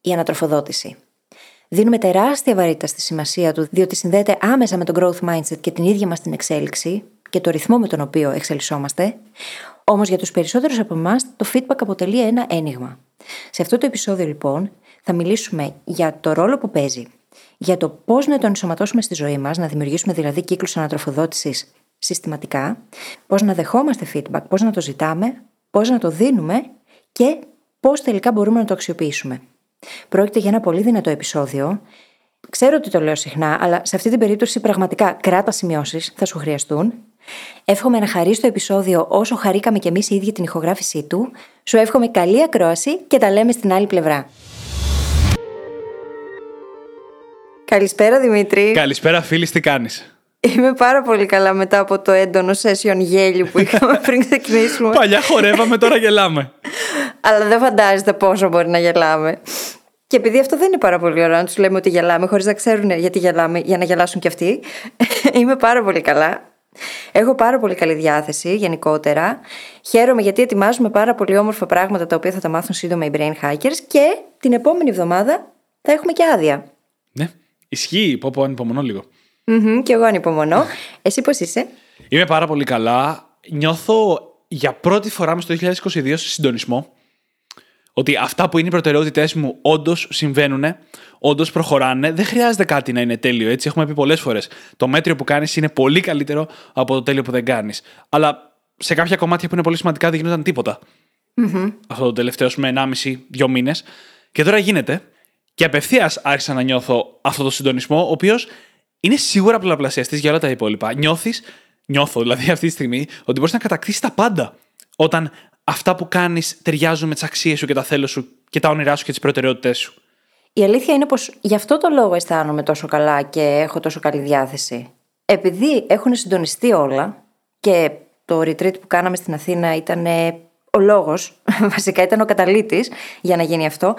η ανατροφοδότηση. Δίνουμε τεράστια βαρύτητα στη σημασία του, διότι συνδέεται άμεσα με το growth mindset και την ίδια μας την εξέλιξη και το ρυθμό με τον οποίο εξελισσόμαστε. Όμως για τους περισσότερους από εμάς το feedback αποτελεί ένα ένιγμα. Σε αυτό το επεισόδιο λοιπόν θα μιλήσουμε για το ρόλο που παίζει, για το πώς να τον ενσωματώσουμε στη ζωή μας, να δημιουργήσουμε δηλαδή κύκλους ανατροφοδότησης συστηματικά, πώς να δεχόμαστε feedback, πώς να το ζητάμε, πώς να το δίνουμε και πώς τελικά μπορούμε να το αξιοποιήσουμε. Πρόκειται για ένα πολύ δυνατό επεισόδιο. Ξέρω ότι το λέω συχνά, αλλά σε αυτή την περίπτωση πραγματικά κράτα σημειώσεις, θα σου χρειαστούν. Εύχομαι να χαρείς το επεισόδιο όσο χαρήκαμε κι εμείς οι ίδιοι την ηχογράφησή του. Σου εύχομαι καλή ακρόαση και τα λέμε στην άλλη πλευρά. Καλησπέρα Δημήτρη. Καλησπέρα φίλη, τι κάνεις; Είμαι πάρα πολύ καλά μετά από το έντονο session γέλιου που είχαμε πριν ξεκινήσουμε. Παλιά χορεύαμε, τώρα γελάμε. Αλλά δεν φαντάζεστε πόσο μπορεί να γελάμε. Και επειδή αυτό δεν είναι πάρα πολύ ωραίο, να τους λέμε ότι γελάμε, χωρίς να ξέρουν γιατί γελάμε, για να γελάσουν κι αυτοί. Είμαι πάρα πολύ καλά. Έχω πάρα πολύ καλή διάθεση γενικότερα. Χαίρομαι γιατί ετοιμάζουμε πάρα πολύ όμορφα πράγματα τα οποία θα τα μάθουν σύντομα οι brain hackers και την επόμενη εβδομάδα θα έχουμε και άδεια. Ναι, ισχύει. Πω πω ανυπομονώ λίγο. Mm-hmm, και εγώ ανυπομονώ. Εσύ πώς είσαι; Είμαι πάρα πολύ καλά. Νιώθω για πρώτη φορά μες στο 2022 σε συντονισμό ότι αυτά που είναι οι προτεραιότητές μου όντως συμβαίνουν, όντως προχωράνε. Δεν χρειάζεται κάτι να είναι τέλειο. Έτσι, έχουμε πει πολλές φορές. Το μέτριο που κάνεις είναι πολύ καλύτερο από το τέλειο που δεν κάνεις. Αλλά σε κάποια κομμάτια που είναι πολύ σημαντικά δεν γινόταν τίποτα. Mm-hmm. Αυτό το τελευταίο, με 1,5-2 μήνες. Και τώρα γίνεται. Και απευθείας άρχισα να νιώθω αυτό το συντονισμό, ο οποίος είναι σίγουρα πολλαπλασιαστής για όλα τα υπόλοιπα. Νιώθεις, νιώθω δηλαδή αυτή τη στιγμή, ότι μπορείς να κατακτήσεις τα πάντα όταν αυτά που κάνεις ταιριάζουν με τις αξίες σου και τα θέλω σου και τα όνειρά σου και τις προτεραιότητές σου. Η αλήθεια είναι πως γι' αυτό το λόγο αισθάνομαι τόσο καλά και έχω τόσο καλή διάθεση. Επειδή έχουν συντονιστεί όλα και το retreat που κάναμε στην Αθήνα ήταν ο λόγος, βασικά ήταν ο καταλήτης για να γίνει αυτό.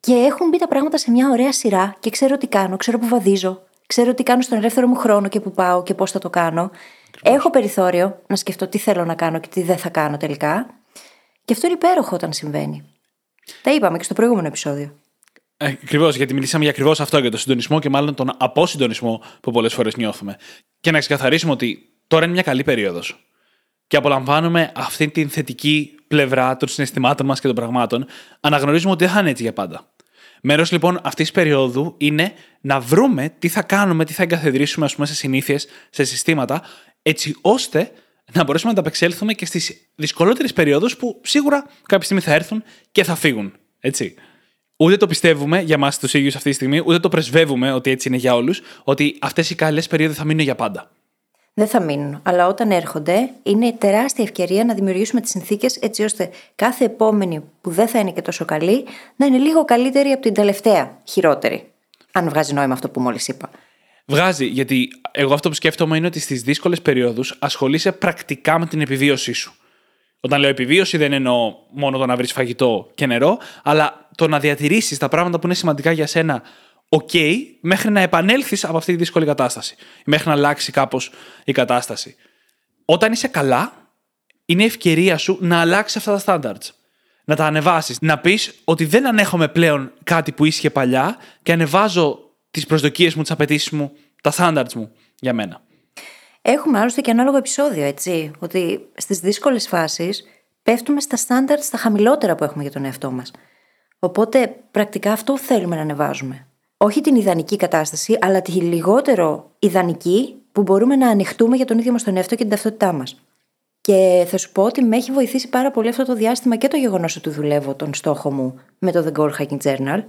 Και έχουν μπει τα πράγματα σε μια ωραία σειρά και ξέρω τι κάνω, ξέρω που βαδίζω, ξέρω τι κάνω στον ελεύθερο μου χρόνο και που πάω και πώς θα το κάνω. Έχω περιθώριο να σκεφτώ τι θέλω να κάνω και τι δεν θα κάνω τελικά. Και αυτό είναι υπέροχο όταν συμβαίνει. Τα είπαμε και στο προηγούμενο επεισόδιο. Ακριβώς, γιατί μιλήσαμε για ακριβώς αυτό, για τον συντονισμό και μάλλον τον αποσυντονισμό που πολλές φορές νιώθουμε. Και να ξεκαθαρίσουμε ότι τώρα είναι μια καλή περίοδος. Και απολαμβάνουμε αυτή την θετική πλευρά των συναισθημάτων μας και των πραγμάτων, αναγνωρίζουμε ότι δεν θα είναι έτσι για πάντα. Μέρος λοιπόν αυτής της περίοδου είναι να βρούμε τι θα κάνουμε, τι θα εγκαθιδρύσουμε ας πούμε, σε συνήθειες, σε συστήματα, έτσι ώστε να μπορέσουμε να ανταπεξέλθουμε και στις δυσκολότερες περιόδους που σίγουρα κάποια στιγμή θα έρθουν και θα φύγουν. Έτσι. Ούτε το πιστεύουμε για εμά τους ίδιους αυτή τη στιγμή, ούτε το πρεσβεύουμε ότι έτσι είναι για όλους, ότι αυτές οι καλές περίοδοι θα μείνουν για πάντα. Δεν θα μείνουν. Αλλά όταν έρχονται, είναι τεράστια ευκαιρία να δημιουργήσουμε τις συνθήκες έτσι ώστε κάθε επόμενη που δεν θα είναι και τόσο καλή να είναι λίγο καλύτερη από την τελευταία χειρότερη. Αν βγάζει νόημα αυτό που μόλις είπα. Βγάζει, γιατί εγώ αυτό που σκέφτομαι είναι ότι στις δύσκολες περιόδους ασχολείσαι πρακτικά με την επιβίωσή σου. Όταν λέω επιβίωση, δεν εννοώ μόνο το να βρεις φαγητό και νερό, αλλά το να διατηρήσεις τα πράγματα που είναι σημαντικά για σένα OK, μέχρι να επανέλθεις από αυτή τη δύσκολη κατάσταση. Μέχρι να αλλάξει κάπως η κατάσταση. Όταν είσαι καλά, είναι ευκαιρία σου να αλλάξει αυτά τα standards. Να τα ανεβάσεις. Να πεις ότι δεν ανέχομαι πλέον κάτι που ίσχυε παλιά και ανεβάζω τις προσδοκίες μου, τις απαιτήσεις μου, τα standards μου για μένα. Έχουμε άλλωστε και ανάλογο επεισόδιο, έτσι. Ότι στις δύσκολες φάσεις πέφτουμε στα standards τα χαμηλότερα που έχουμε για τον εαυτό μας. Οπότε πρακτικά αυτό θέλουμε να ανεβάζουμε. Όχι την ιδανική κατάσταση, αλλά τη λιγότερο ιδανική που μπορούμε να ανοιχτούμε για τον ίδιο μας τον εαυτό και την ταυτότητά μας. Και θα σου πω ότι με έχει βοηθήσει πάρα πολύ αυτό το διάστημα και το γεγονός ότι δουλεύω τον στόχο μου με το The Goal Hacking Journal,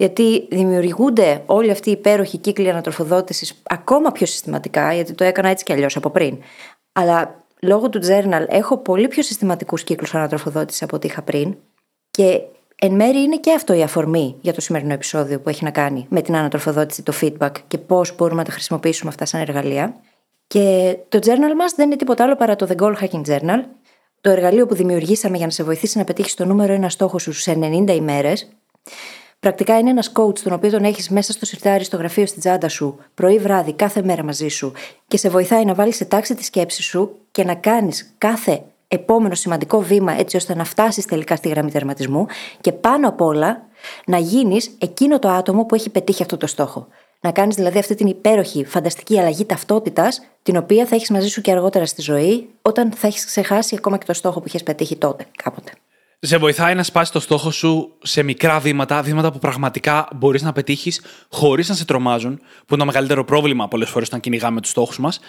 γιατί δημιουργούνται όλοι αυτοί οι υπέροχοι κύκλοι ανατροφοδότησης ακόμα πιο συστηματικά, γιατί το έκανα έτσι κι αλλιώς από πριν. Αλλά λόγω του journal έχω πολύ πιο συστηματικούς κύκλους ανατροφοδότησης από ό,τι είχα πριν. Και εν μέρει είναι και αυτό η αφορμή για το σημερινό επεισόδιο που έχει να κάνει με την ανατροφοδότηση, το feedback και πώς μπορούμε να τα χρησιμοποιήσουμε αυτά σαν εργαλεία. Και το journal μας δεν είναι τίποτα άλλο παρά το The Goal Hacking Journal, το εργαλείο που δημιουργήσαμε για να σε βοηθήσει να πετύχεις το νούμερο ένα στόχο σου σε 90 ημέρες. Πρακτικά είναι ένας coach τον οποίο τον έχεις μέσα στο σιρτάρι στο γραφείο στην τσάντα σου, πρωί βράδυ, κάθε μέρα μαζί σου και σε βοηθάει να βάλεις σε τάξη τη σκέψη σου και να κάνεις κάθε επόμενο σημαντικό βήμα έτσι ώστε να φτάσεις τελικά στη γραμμή τερματισμού και πάνω απ' όλα να γίνεις εκείνο το άτομο που έχει πετύχει αυτό το στόχο. Να κάνεις δηλαδή αυτή την υπέροχη, φανταστική αλλαγή ταυτότητας, την οποία θα έχεις μαζί σου και αργότερα στη ζωή, όταν θα έχεις ξεχάσει ακόμα και το στόχο που είχες πετύχει τότε, κάποτε. Σε βοηθάει να σπάσει το στόχο σου σε μικρά βήματα, βήματα που πραγματικά μπορείς να πετύχεις χωρίς να σε τρομάζουν, που είναι το μεγαλύτερο πρόβλημα πολλές φορές όταν κυνηγάμε τους στόχους μας.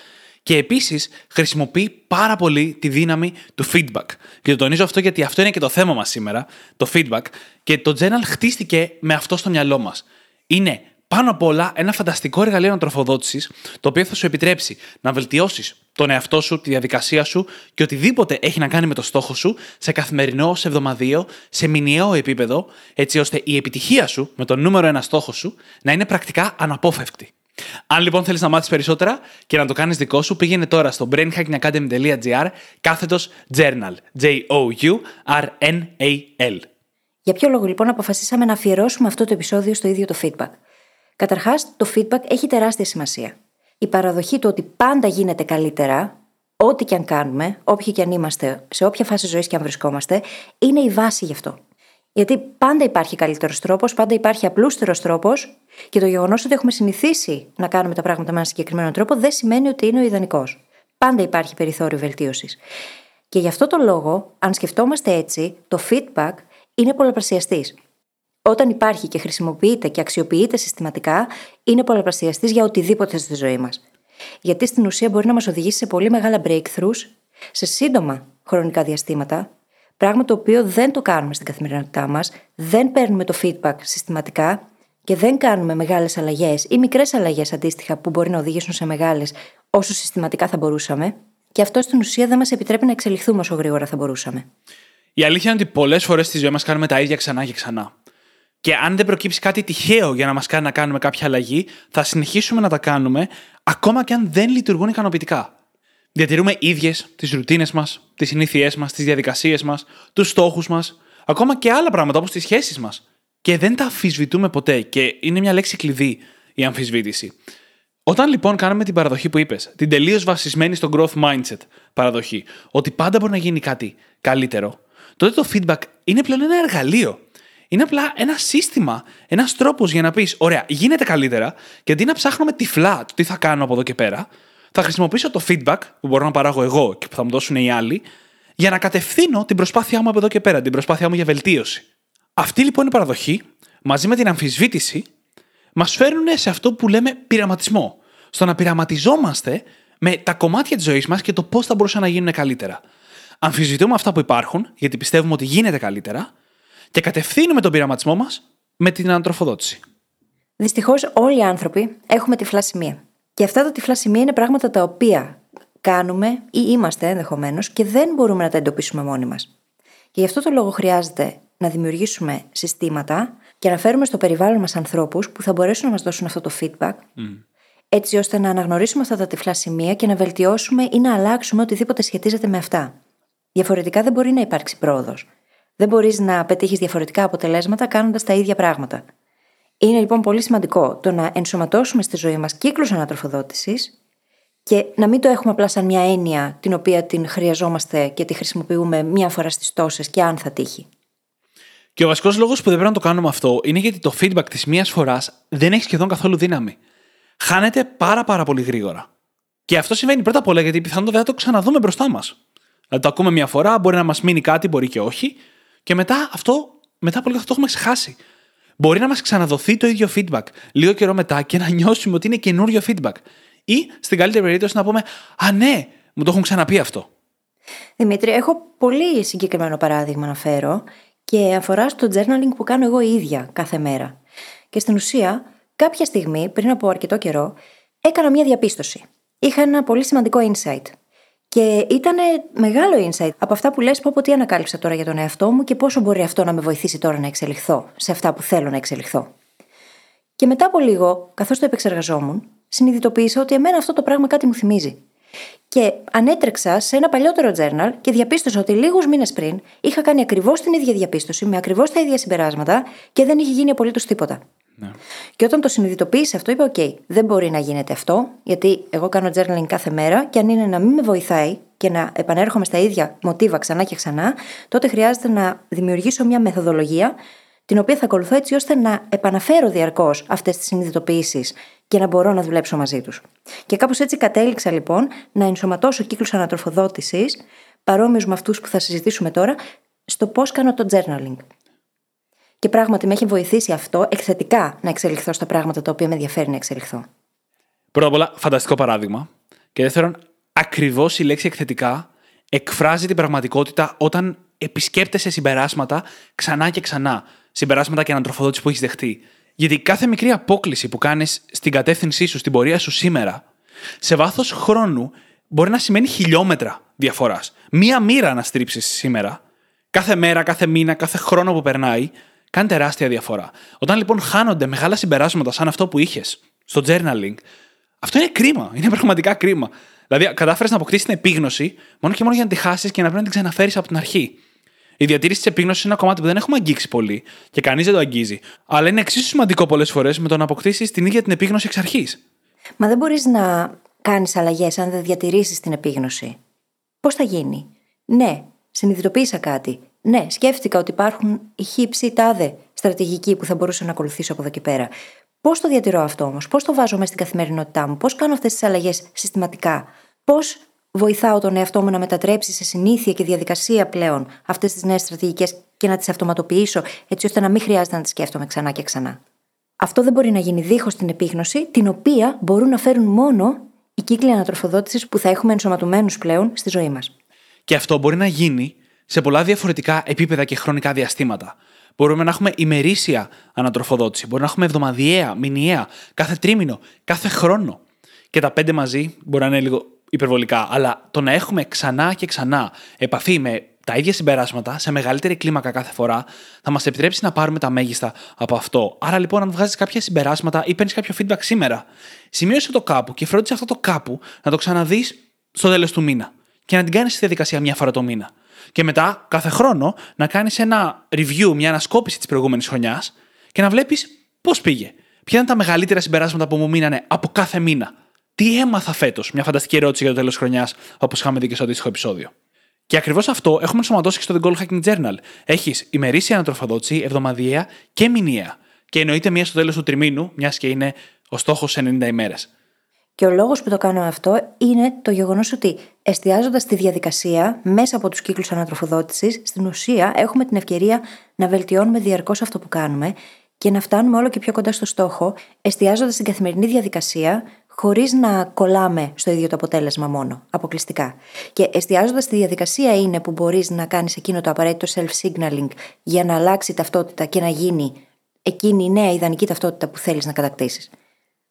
Και επίσης χρησιμοποιεί πάρα πολύ τη δύναμη του feedback. Και το τονίζω αυτό γιατί αυτό είναι και το θέμα μας σήμερα, το feedback. Και το journal χτίστηκε με αυτό στο μυαλό μας. Είναι πάνω απ' όλα ένα φανταστικό εργαλείο ανατροφοδότησης, το οποίο θα σου επιτρέψει να βελτιώσεις τον εαυτό σου, τη διαδικασία σου και οτιδήποτε έχει να κάνει με το στόχο σου σε καθημερινό, σε εβδομαδίο, σε μηνιαίο επίπεδο, έτσι ώστε η επιτυχία σου με τον νούμερο ένα στόχο σου να είναι πρακτικά αναπόφευκτη. Αν λοιπόν θέλεις να μάθεις περισσότερα και να το κάνεις δικό σου, πήγαινε τώρα στο brainhackingacademy.gr κάθετος journal. J-O-U-R-N-A-L. Για ποιο λόγο λοιπόν αποφασίσαμε να αφιερώσουμε αυτό το επεισόδιο στο ίδιο το feedback; Καταρχάς, το feedback έχει τεράστια σημασία. Η παραδοχή του ότι πάντα γίνεται καλύτερα, ό,τι και αν κάνουμε, όποιοι και αν είμαστε, σε όποια φάση ζωής και αν βρισκόμαστε, είναι η βάση γι' αυτό. Γιατί πάντα υπάρχει καλύτερος τρόπος, πάντα υπάρχει απλούστερος τρόπος και το γεγονός ότι έχουμε συνηθίσει να κάνουμε τα πράγματα με έναν συγκεκριμένο τρόπο δεν σημαίνει ότι είναι ο ιδανικός. Πάντα υπάρχει περιθώριο βελτίωσης. Και γι' αυτό το λόγο, αν σκεφτόμαστε έτσι, το feedback είναι πολλαπλασιαστής. Όταν υπάρχει και χρησιμοποιείται και αξιοποιείται συστηματικά, είναι πολλαπλασιαστής για οτιδήποτε στη ζωή μας. Γιατί στην ουσία μπορεί να μας οδηγήσει σε πολύ μεγάλα breakthroughs σε σύντομα χρονικά διαστήματα, πράγμα το οποίο δεν το κάνουμε στην καθημερινότητά μας, δεν παίρνουμε το feedback συστηματικά και δεν κάνουμε μεγάλες αλλαγές ή μικρές αλλαγές αντίστοιχα που μπορεί να οδηγήσουν σε μεγάλες όσο συστηματικά θα μπορούσαμε, και αυτό στην ουσία δεν μας επιτρέπει να εξελιχθούμε όσο γρήγορα θα μπορούσαμε. Η αλήθεια είναι ότι πολλές φορές στη ζωή μας κάνουμε τα ίδια ξανά και ξανά. Και αν δεν προκύψει κάτι τυχαίο για να μας κάνει να κάνουμε κάποια αλλαγή, θα συνεχίσουμε να τα κάνουμε ακόμα και αν δεν λειτουργούν ικανοποιητικά. Διατηρούμε ίδιες τις ρουτίνες μας, τις συνήθειές μας, τις διαδικασίες μας, τους στόχους μας, ακόμα και άλλα πράγματα όπως τις σχέσεις μας. Και δεν τα αμφισβητούμε ποτέ. Και είναι μια λέξη κλειδί η αμφισβήτηση. Όταν λοιπόν κάνουμε την παραδοχή που είπες, την τελείως βασισμένη στο growth mindset παραδοχή, ότι πάντα μπορεί να γίνει κάτι καλύτερο, τότε το feedback είναι πλέον ένα εργαλείο είναι απλά ένα σύστημα, ένας τρόπος για να πεις: Ωραία, γίνεται καλύτερα και αντί να ψάχνουμε τυφλά το τι θα κάνω από εδώ και πέρα, θα χρησιμοποιήσω το feedback που μπορώ να παράγω εγώ και που θα μου δώσουν οι άλλοι, για να κατευθύνω την προσπάθειά μου από εδώ και πέρα, την προσπάθειά μου για βελτίωση. Αυτή λοιπόν η παραδοχή, μαζί με την αμφισβήτηση, μας φέρνουν σε αυτό που λέμε πειραματισμό. Στο να πειραματιζόμαστε με τα κομμάτια της ζωής μας και το πώς θα μπορούσαν να γίνουν καλύτερα. Αμφισβητούμε αυτά που υπάρχουν, γιατί πιστεύουμε ότι γίνεται καλύτερα, και κατευθύνουμε τον πειραματισμό μας με την ανατροφοδότηση. Δυστυχώς, όλοι οι άνθρωποι έχουμε τυφλά σημεία. Και αυτά τα τυφλά σημεία είναι πράγματα τα οποία κάνουμε ή είμαστε ενδεχομένως και δεν μπορούμε να τα εντοπίσουμε μόνοι μας. Και γι' αυτό το λόγο χρειάζεται να δημιουργήσουμε συστήματα και να φέρουμε στο περιβάλλον μας ανθρώπους που θα μπορέσουν να μας δώσουν αυτό το feedback, έτσι ώστε να αναγνωρίσουμε αυτά τα τυφλά σημεία και να βελτιώσουμε ή να αλλάξουμε οτιδήποτε σχετίζεται με αυτά. Διαφορετικά δεν μπορεί να υπάρξει πρόοδος. Δεν μπορείς να πετύχεις διαφορετικά αποτελέσματα κάνοντας τα ίδια πράγματα. Είναι λοιπόν πολύ σημαντικό το να ενσωματώσουμε στη ζωή μας κύκλους ανατροφοδότησης και να μην το έχουμε απλά σαν μια έννοια την οποία την χρειαζόμαστε και τη χρησιμοποιούμε μία φορά στις τόσες και αν θα τύχει. Και ο βασικός λόγος που δεν πρέπει να το κάνουμε αυτό είναι γιατί το feedback της μίας φοράς δεν έχει σχεδόν καθόλου δύναμη. Χάνεται πάρα πάρα πολύ γρήγορα. Και αυτό συμβαίνει πρώτα απ' όλα γιατί πιθανότατα δεν θα το ξαναδούμε μπροστά μας. Δηλαδή το ακούμε μία φορά, μπορεί να μας μείνει κάτι, μπορεί και όχι, και μετά αυτό, μετά από λίγο θα το έχουμε ξεχάσει. Μπορεί να μας ξαναδοθεί το ίδιο feedback λίγο καιρό μετά και να νιώσουμε ότι είναι καινούριο feedback. Ή στην καλύτερη περίπτωση να πούμε Α, ναι, μου το έχουν ξαναπεί αυτό. Δημήτρη, έχω πολύ συγκεκριμένο παράδειγμα να φέρω και αφορά στο journaling που κάνω εγώ ίδια κάθε μέρα. Και στην ουσία, κάποια στιγμή, πριν από αρκετό καιρό, έκανα μια διαπίστωση. Είχα ένα πολύ σημαντικό insight. Και ήταν μεγάλο insight από αυτά που λες πω πω τι ανακάλυψα τώρα για τον εαυτό μου και πόσο μπορεί αυτό να με βοηθήσει τώρα να εξελιχθώ σε αυτά που θέλω να εξελιχθώ. Και μετά από λίγο, καθώς το επεξεργαζόμουν, συνειδητοποίησα ότι εμένα αυτό το πράγμα κάτι μου θυμίζει. Και ανέτρεξα σε ένα παλιότερο journal και διαπίστωσα ότι λίγους μήνες πριν είχα κάνει ακριβώς την ίδια διαπίστωση, με ακριβώς τα ίδια συμπεράσματα και δεν είχε γίνει απολύτως τίποτα. Ναι. Και όταν το συνειδητοποίησα αυτό, είπα: OK, δεν μπορεί να γίνεται αυτό, γιατί εγώ κάνω journaling κάθε μέρα και αν είναι να μην με βοηθάει και να επανέρχομαι στα ίδια μοτίβα ξανά και ξανά, τότε χρειάζεται να δημιουργήσω μια μεθοδολογία την οποία θα ακολουθώ έτσι ώστε να επαναφέρω διαρκώς αυτές τις συνειδητοποιήσεις και να μπορώ να δουλέψω μαζί τους. Και κάπως έτσι κατέληξα λοιπόν να ενσωματώσω κύκλους ανατροφοδότησης, παρόμοιους με αυτούς που θα συζητήσουμε τώρα, στο πώς κάνω το journaling. Και πράγματι με έχει βοηθήσει αυτό εκθετικά να εξελιχθώ στα πράγματα τα οποία με ενδιαφέρει να εξελιχθώ. Πρώτα απ' όλα, φανταστικό παράδειγμα. Και δεύτερον, ακριβώς η λέξη εκθετικά εκφράζει την πραγματικότητα όταν επισκέπτεσαι συμπεράσματα ξανά και ξανά. Συμπεράσματα και ανατροφοδότηση που έχεις δεχτεί. Γιατί κάθε μικρή απόκληση που κάνεις στην κατεύθυνσή σου, στην πορεία σου σήμερα, σε βάθος χρόνου μπορεί να σημαίνει χιλιόμετρα διαφοράς. Μία μοίρα να στρίψεις σήμερα, κάθε μέρα, κάθε μήνα, κάθε χρόνο που περνάει, κάνει τεράστια διαφορά. Όταν λοιπόν χάνονται μεγάλα συμπεράσματα σαν αυτό που είχες στο journaling, αυτό είναι κρίμα. Είναι πραγματικά κρίμα. Δηλαδή, κατάφερες να αποκτήσεις την επίγνωση μόνο και μόνο για να τη χάσεις και να πρέπει να την ξαναφέρεις από την αρχή. Η διατήρηση της επίγνωσης είναι ένα κομμάτι που δεν έχουμε αγγίξει πολύ και κανείς δεν το αγγίζει. Αλλά είναι εξίσου σημαντικό πολλές φορές με το να αποκτήσεις την ίδια την επίγνωση εξ αρχής. Μα δεν μπορείς να κάνεις αλλαγές αν δεν διατηρήσεις την επίγνωση. Πώς θα γίνει; Ναι, συνειδητοποίησα κάτι. Ναι, σκέφτηκα ότι υπάρχουν οι χύψη τάδε στρατηγικοί που θα μπορούσα να ακολουθήσω από εδώ και πέρα. Πώς το διατηρώ αυτό όμως, πώς το βάζω μέσα στην καθημερινότητά μου, πώς κάνω αυτές τις αλλαγές συστηματικά, πώς βοηθάω τον εαυτό μου να μετατρέψει σε συνήθεια και διαδικασία πλέον αυτές τις νέες στρατηγικές και να τις αυτοματοποιήσω, έτσι ώστε να μην χρειάζεται να τις σκέφτομαι ξανά και ξανά; Αυτό δεν μπορεί να γίνει δίχως την επίγνωση, την οποία μπορούν να φέρουν μόνο οι κύκλοι ανατροφοδότησης που θα έχουμε ενσωματωμένους πλέον στη ζωή μας. Και αυτό μπορεί να γίνει σε πολλά διαφορετικά επίπεδα και χρονικά διαστήματα. Μπορούμε να έχουμε ημερήσια ανατροφοδότηση, μπορούμε να έχουμε εβδομαδιαία, μηνιαία, κάθε τρίμηνο, κάθε χρόνο. Και τα πέντε μαζί μπορεί να είναι λίγο υπερβολικά, αλλά το να έχουμε ξανά και ξανά επαφή με τα ίδια συμπεράσματα σε μεγαλύτερη κλίμακα κάθε φορά θα μας επιτρέψει να πάρουμε τα μέγιστα από αυτό. Άρα λοιπόν, αν βγάζεις κάποια συμπεράσματα ή παίρνεις κάποιο feedback σήμερα, σημείωσε το κάπου και φρόντισε αυτό το κάπου να το ξαναδείς στο τέλος του μήνα και να την κάνεις στη διαδικασία μια φορά το μήνα. Και μετά, κάθε χρόνο, να κάνεις ένα review, μια ανασκόπηση της προηγούμενης χρονιάς και να βλέπεις πώς πήγε. Ποια είναι τα μεγαλύτερα συμπεράσματα που μου μείνανε από κάθε μήνα. Τι έμαθα φέτος, μια φανταστική ερώτηση για το τέλος χρονιάς, όπως είχαμε δει και στο αντίστοιχο επεισόδιο. Και ακριβώς αυτό έχουμε ενσωματώσει και στο The Goal Hacking Journal. Έχεις ημερήσια ανατροφοδότηση, εβδομαδιαία και μηνιαία. Και εννοείται μία στο τέλος του τριμήνου, μιας και είναι ο στόχος 90 ημέρες. Και ο λόγος που το κάνω αυτό είναι το γεγονός ότι εστιάζοντας τη διαδικασία μέσα από τους κύκλους ανατροφοδότησης, στην ουσία έχουμε την ευκαιρία να βελτιώνουμε διαρκώς αυτό που κάνουμε και να φτάνουμε όλο και πιο κοντά στο στόχο, εστιάζοντας την καθημερινή διαδικασία, χωρίς να κολλάμε στο ίδιο το αποτέλεσμα μόνο, αποκλειστικά. Και εστιάζοντας τη διαδικασία είναι που μπορείς να κάνεις εκείνο το απαραίτητο self-signaling για να αλλάξει ταυτότητα και να γίνει εκείνη η νέα ιδανική ταυτότητα που θέλεις να κατακτήσεις.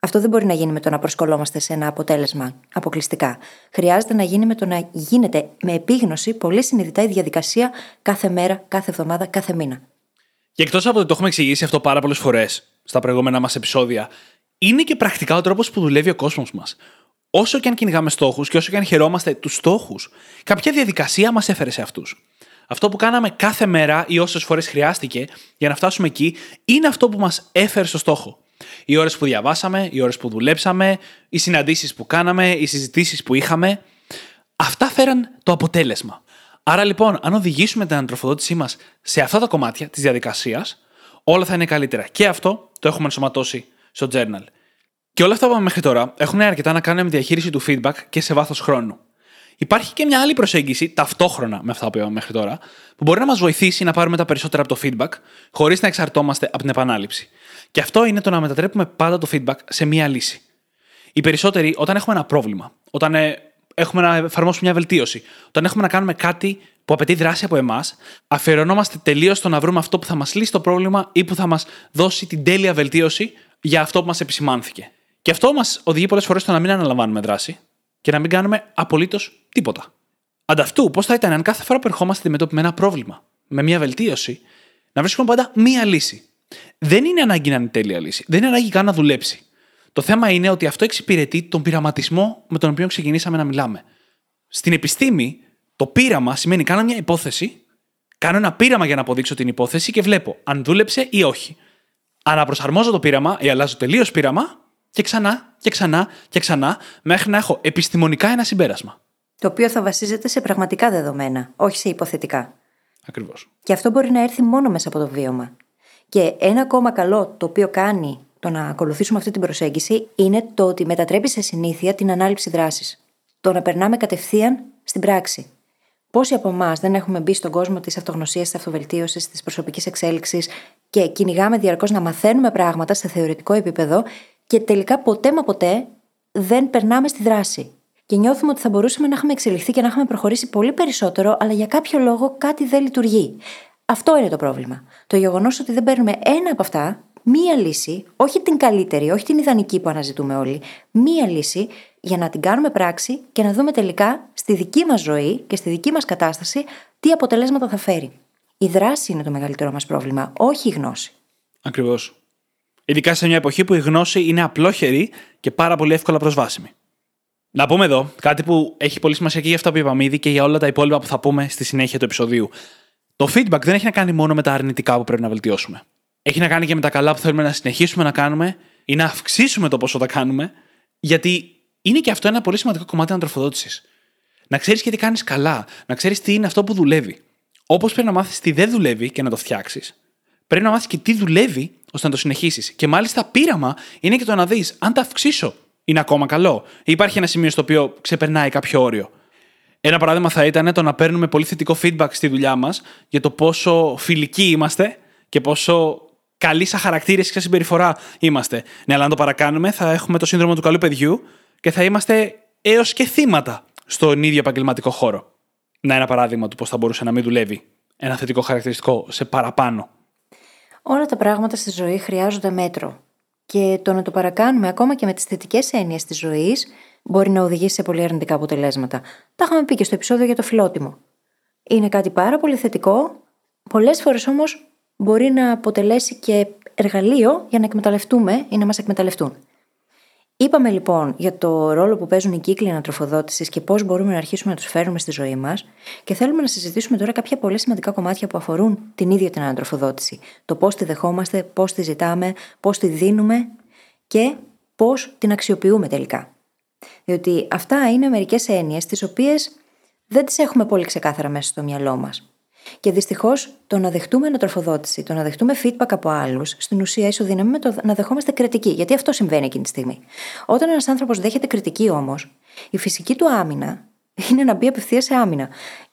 Αυτό δεν μπορεί να γίνει με το να προσκολόμαστε σε ένα αποτέλεσμα αποκλειστικά. Χρειάζεται να γίνει με το να γίνεται με επίγνωση πολύ συνειδητά η διαδικασία κάθε μέρα, κάθε εβδομάδα, κάθε μήνα. Και εκτός από ότι το έχουμε εξηγήσει αυτό πάρα πολλές φορές στα προηγούμενα μας επεισόδια, είναι και πρακτικά ο τρόπος που δουλεύει ο κόσμος μας. Όσο και αν κυνηγάμε στόχους και όσο και αν χαιρόμαστε τους στόχους, κάποια διαδικασία μας έφερε σε αυτούς. Αυτό που κάναμε κάθε μέρα ή όσες φορές χρειάστηκε για να φτάσουμε εκεί είναι αυτό που μας έφερε στο στόχο. Οι ώρες που διαβάσαμε, οι ώρες που δουλέψαμε, οι συναντήσεις που κάναμε, οι συζητήσεις που είχαμε. Αυτά φέραν το αποτέλεσμα. Άρα λοιπόν, αν οδηγήσουμε την ανατροφοδότησή μας σε αυτά τα κομμάτια της διαδικασίας, όλα θα είναι καλύτερα. Και αυτό το έχουμε ενσωματώσει στο journal. Και όλα αυτά που είπαμε μέχρι τώρα έχουν αρκετά να κάνουν με διαχείριση του feedback και σε βάθος χρόνου. Υπάρχει και μια άλλη προσέγγιση ταυτόχρονα με αυτά που είπαμε μέχρι τώρα, που μπορεί να μας βοηθήσει να πάρουμε τα περισσότερα από το feedback, χωρίς να εξαρτώμαστε από την επανάληψη. Και αυτό είναι το να μετατρέπουμε πάντα το feedback σε μία λύση. Οι περισσότεροι, όταν έχουμε ένα πρόβλημα, όταν ε, έχουμε να εφαρμόσουμε μια βελτίωση, όταν έχουμε να κάνουμε κάτι που απαιτεί δράση από εμάς, αφιερωνόμαστε τελείως στο να βρούμε αυτό που θα μας λύσει το πρόβλημα ή που θα μας δώσει την τέλεια βελτίωση για αυτό που μας επισημάνθηκε. Και αυτό μας οδηγεί πολλές φορές στο να μην αναλαμβάνουμε δράση. Και και να μην κάνουμε απολύτως τίποτα. Ανταυτού, πώς θα ήταν αν κάθε φορά που ερχόμαστε αντιμετώπιοι με ένα πρόβλημα, με μια βελτίωση, να βρίσκουμε πάντα μία λύση. Δεν είναι ανάγκη να είναι τέλεια λύση. Δεν είναι ανάγκη καν να δουλέψει. Το θέμα είναι ότι αυτό εξυπηρετεί τον πειραματισμό με τον οποίο ξεκινήσαμε να μιλάμε. Στην επιστήμη, το πείραμα σημαίνει κάνω μια υπόθεση, κάνω ένα πείραμα για να αποδείξω την υπόθεση και βλέπω αν δούλεψε ή όχι. Αναπροσαρμόζω το πείραμα ή αλλάζω τελείως πείραμα και ξανά και ξανά και ξανά μέχρι να έχω επιστημονικά ένα συμπέρασμα. Το οποίο θα βασίζεται σε πραγματικά δεδομένα, όχι σε υποθετικά. Ακριβώς. Και αυτό μπορεί να έρθει μόνο μέσα από το βίωμα. Και ένα ακόμα καλό το οποίο κάνει το να ακολουθήσουμε αυτή την προσέγγιση είναι το ότι μετατρέπει σε συνήθεια την ανάληψη δράσης. Το να περνάμε κατευθείαν στην πράξη. Πόσοι από εμάς δεν έχουμε μπει στον κόσμο της αυτογνωσίας, της αυτοβελτίωσης, της προσωπικής εξέλιξης και κυνηγάμε διαρκώς να μαθαίνουμε πράγματα σε θεωρητικό επίπεδο και τελικά ποτέ μα ποτέ δεν περνάμε στη δράση. Και νιώθουμε ότι θα μπορούσαμε να έχουμε εξελιχθεί και να έχουμε προχωρήσει πολύ περισσότερο, αλλά για κάποιο λόγο κάτι δεν λειτουργεί. Αυτό είναι το πρόβλημα. Το γεγονός ότι δεν παίρνουμε ένα από αυτά, μία λύση, όχι την καλύτερη, όχι την ιδανική που αναζητούμε όλοι, μία λύση για να την κάνουμε πράξη και να δούμε τελικά στη δική μας ζωή και στη δική μας κατάσταση τι αποτελέσματα θα φέρει. Η δράση είναι το μεγαλύτερο μας πρόβλημα, όχι η γνώση. Ακριβώς. Ειδικά σε μια εποχή που η γνώση είναι απλόχερη και πάρα πολύ εύκολα προσβάσιμη. Να πούμε εδώ κάτι που έχει πολύ σημασία και για αυτά που είπαμε ήδη και για όλα τα υπόλοιπα που θα πούμε στη συνέχεια του επεισοδίου. Το feedback δεν έχει να κάνει μόνο με τα αρνητικά που πρέπει να βελτιώσουμε. Έχει να κάνει και με τα καλά που θέλουμε να συνεχίσουμε να κάνουμε ή να αυξήσουμε το πόσο τα κάνουμε, γιατί είναι και αυτό ένα πολύ σημαντικό κομμάτι ανατροφοδότησης. Να ξέρεις και τι κάνεις καλά, να ξέρεις τι είναι αυτό που δουλεύει. Όπως πρέπει να μάθεις τι δεν δουλεύει και να το φτιάξεις, πρέπει να μάθεις και τι δουλεύει ώστε να το συνεχίσεις. Και μάλιστα πείραμα είναι και το να δεις αν τα αυξήσω είναι ακόμα καλό. Ή υπάρχει ένα σημείο στο οποίο ξεπερνάει κάποιο όριο. Ένα παράδειγμα θα ήταν το να παίρνουμε πολύ θετικό feedback στη δουλειά μας για το πόσο φιλικοί είμαστε και πόσο καλοί σαν χαρακτήρες και σαν συμπεριφορά είμαστε. Ναι, αλλά αν το παρακάνουμε, θα έχουμε το σύνδρομο του καλού παιδιού και θα είμαστε έως και θύματα στον ίδιο επαγγελματικό χώρο. Να ένα παράδειγμα του πώς θα μπορούσε να μην δουλεύει ένα θετικό χαρακτηριστικό σε παραπάνω. Όλα τα πράγματα στη ζωή χρειάζονται μέτρο. Και το να το παρακάνουμε ακόμα και με τις θετικές έννοιες της ζωής μπορεί να οδηγήσει σε πολύ αρνητικά αποτελέσματα. Τα είχαμε πει και στο επεισόδιο για το φιλότιμο. Είναι κάτι πάρα πολύ θετικό, πολλές φορές όμως μπορεί να αποτελέσει και εργαλείο για να εκμεταλλευτούμε ή να μας εκμεταλλευτούν. Είπαμε λοιπόν για το ρόλο που παίζουν οι κύκλοι ανατροφοδότησης και πώς μπορούμε να αρχίσουμε να τους φέρουμε στη ζωή μας, και θέλουμε να συζητήσουμε τώρα κάποια πολύ σημαντικά κομμάτια που αφορούν την ίδια την ανατροφοδότηση. Το πώς τη δεχόμαστε, πώς τη ζητάμε, πώς τη δίνουμε και πώς την αξιοποιούμε τελικά. Διότι αυτά είναι μερικές έννοιες τις οποίες δεν τις έχουμε πολύ ξεκάθαρα μέσα στο μυαλό μας. Και δυστυχώς το να δεχτούμε ανατροφοδότηση, το να δεχτούμε feedback από άλλους, στην ουσία ισοδυναμεί με το να δεχόμαστε κριτική. Γιατί αυτό συμβαίνει εκείνη τη στιγμή. Όταν ένας άνθρωπος δέχεται κριτική όμως, η φυσική του άμυνα είναι να μπει απευθείας σε άμυνα.